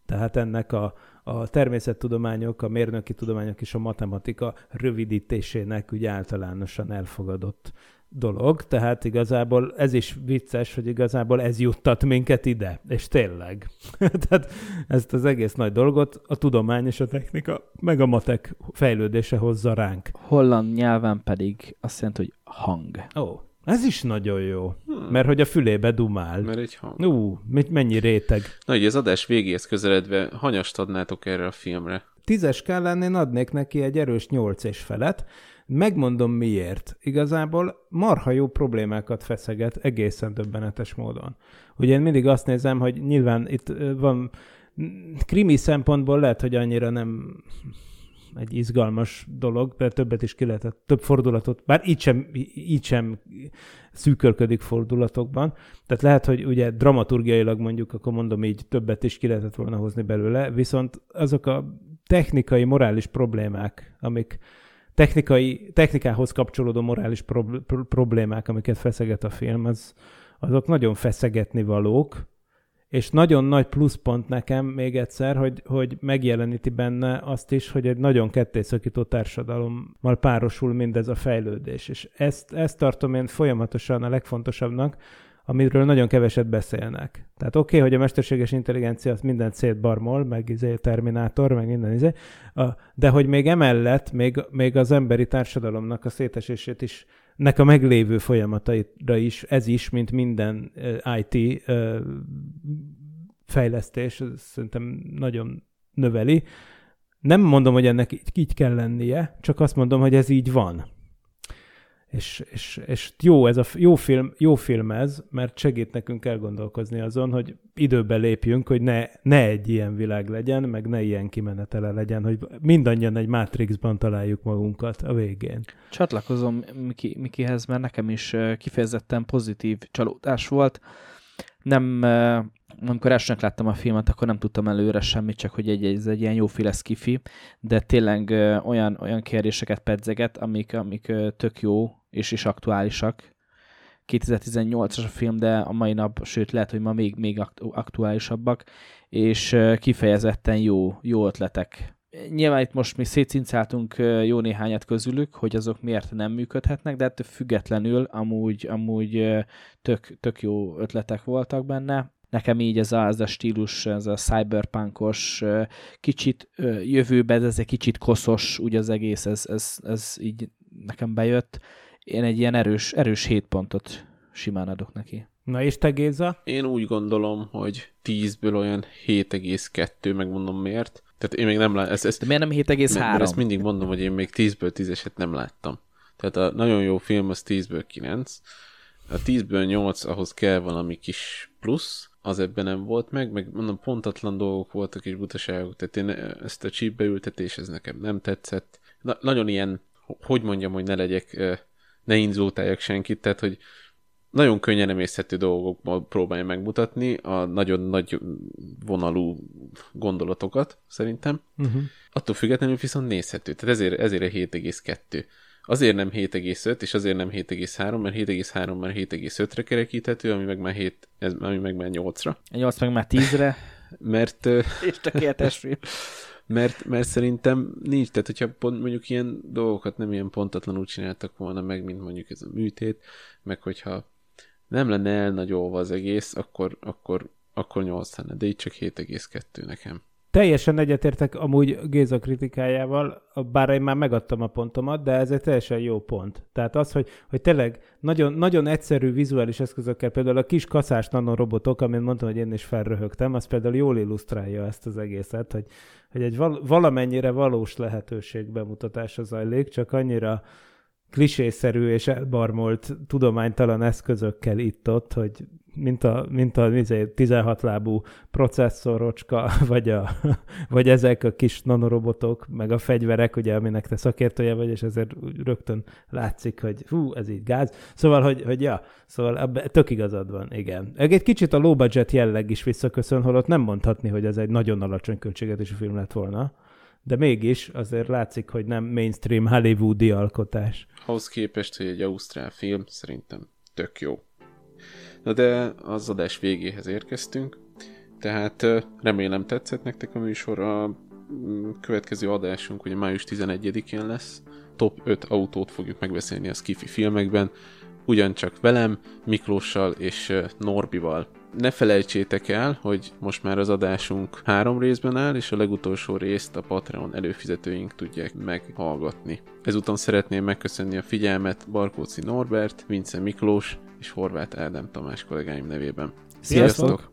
Tehát ennek a, a természettudományok, a mérnöki tudományok és a matematika rövidítésének ugye általánosan elfogadott dolog, tehát igazából ez is vicces, hogy igazából ez juttat minket ide, és tényleg. tehát ezt az egész nagy dolgot a tudomány és a technika, meg a matek fejlődése hozza ránk. Holland nyelven pedig azt jelenti, hogy hang. Ó, oh, ez is nagyon jó, hmm. mert hogy a fülébe dumál. Mert egy hang. Ú, mennyi réteg. Na, így az adás végéhez közeledve hanyast adnátok erre a filmre? Tízes skálán én adnék neki egy erős nyolc és felet, Megmondom miért. Igazából marha jó problémákat feszeget egészen döbbenetes módon. Ugye én mindig azt nézem, hogy nyilván itt van krimi szempontból lehet, hogy annyira nem egy izgalmas dolog, de többet is ki lehetett, több fordulatot, bár így sem, így sem szűkölködik fordulatokban. Tehát lehet, hogy ugye dramaturgiailag mondjuk, akkor mondom így, többet is ki lehetett volna hozni belőle, viszont azok a technikai, morális problémák, amik technikai, technikához kapcsolódó morális prob- problémák, amiket feszeget a film, az, azok nagyon feszegetni valók, és nagyon nagy pluszpont nekem még egyszer, hogy, hogy megjeleníti benne azt is, hogy egy nagyon kettészakító társadalommal párosul mindez a fejlődés. És ezt, ezt tartom én folyamatosan a legfontosabbnak, amiről nagyon keveset beszélnek. Tehát oké, okay, hogy a mesterséges intelligencia az mindent szétbarmol, meg izé Terminátor, meg minden izé, de hogy még emellett még, még az emberi társadalomnak a szétesését is nek a meglévő folyamataira is, ez is, mint minden IT fejlesztés, szerintem nagyon növeli. Nem mondom, hogy ennek így kell lennie, csak azt mondom, hogy ez így van. És, és, és jó, ez a jó film, jó film ez, mert segít nekünk elgondolkozni azon, hogy időbe lépjünk, hogy ne, ne egy ilyen világ legyen, meg ne ilyen kimenetele legyen, hogy mindannyian egy Matrixban találjuk magunkat a végén. Csatlakozom Miki, Mikihez, mert nekem is kifejezetten pozitív csalódás volt. Nem, amikor elsőnek láttam a filmet, akkor nem tudtam előre semmit, csak hogy egy, ez egy ilyen jóféle skifi, de tényleg olyan, olyan kérdéseket pedzeget, amik, amik tök jó és is aktuálisak. 2018-as a film, de a mai nap, sőt lehet, hogy ma még, még aktuálisabbak, és kifejezetten jó, jó ötletek. Nyilván itt most mi szétszincáltunk jó néhányat közülük, hogy azok miért nem működhetnek, de ettől függetlenül amúgy, amúgy tök, tök jó ötletek voltak benne. Nekem így ez a, ez a stílus, ez a cyberpunkos, kicsit jövőben, ez egy kicsit koszos, úgy az egész, ez, ez, ez így nekem bejött én egy ilyen erős, erős 7 pontot simán adok neki. Na és te Géza? Én úgy gondolom, hogy 10-ből olyan 7,2, megmondom miért. Tehát én még nem láttam. Ezt, ezt, De miért nem 7,3? Mert ezt mindig mondom, hogy én még 10-ből 10-eset nem láttam. Tehát a nagyon jó film az 10-ből 9. A 10-ből 8 ahhoz kell valami kis plusz, az ebben nem volt meg, meg mondom, pontatlan dolgok voltak és butaságok, tehát én ezt a csípbeültetés, ez nekem nem tetszett. Na, nagyon ilyen, hogy mondjam, hogy ne legyek ne inzultáljak senkit, tehát hogy nagyon könnyen emészhető dolgokból próbálja megmutatni a nagyon nagy vonalú gondolatokat, szerintem. Uh-huh. Attól függetlenül viszont nézhető. Tehát ezért, ezért a 7,2. Azért nem 7,5, és azért nem 7,3, mert 7,3 már 7,5-re kerekíthető, ami meg már 7, ez, ami meg már 8-ra. 8 meg már 10-re. mert... és tökéletes film mert, mert szerintem nincs, tehát hogyha pont mondjuk ilyen dolgokat nem ilyen pontatlanul csináltak volna meg, mint mondjuk ez a műtét, meg hogyha nem lenne elnagyolva az egész, akkor, akkor, akkor 8 lenne, de itt csak 7,2 nekem. Teljesen egyetértek amúgy Géza kritikájával, bár én már megadtam a pontomat, de ez egy teljesen jó pont. Tehát az, hogy, hogy tényleg nagyon, nagyon egyszerű vizuális eszközökkel, például a kis kaszás nanorobotok, amit mondtam, hogy én is felröhögtem, az például jól illusztrálja ezt az egészet, hogy, hogy egy val- valamennyire valós lehetőség bemutatása zajlik, csak annyira klisészerű és elbarmolt tudománytalan eszközökkel itt-ott, hogy mint a, mint a 16 lábú processzorocska, vagy, a, vagy ezek a kis nanorobotok, meg a fegyverek, ugye, aminek te szakértője vagy, és ezért rögtön látszik, hogy hú, ez így gáz. Szóval, hogy, hogy ja, szóval tök igazad van, igen. Egy kicsit a low budget jelleg is visszaköszön, holott nem mondhatni, hogy ez egy nagyon alacsony költségvetésű film lett volna de mégis azért látszik, hogy nem mainstream hollywoodi alkotás. Ahhoz képest, hogy egy ausztrál film szerintem tök jó. Na de az adás végéhez érkeztünk, tehát remélem tetszett nektek a műsor. A mm, következő adásunk ugye május 11-én lesz. Top 5 autót fogjuk megbeszélni a Skifi filmekben, ugyancsak velem, Miklóssal és Norbival ne felejtsétek el, hogy most már az adásunk három részben áll, és a legutolsó részt a Patreon előfizetőink tudják meghallgatni. Ezúton szeretném megköszönni a figyelmet Barkóci Norbert, Vince Miklós és Horváth Ádám Tamás kollégáim nevében. Sziasztok! Sziasztok!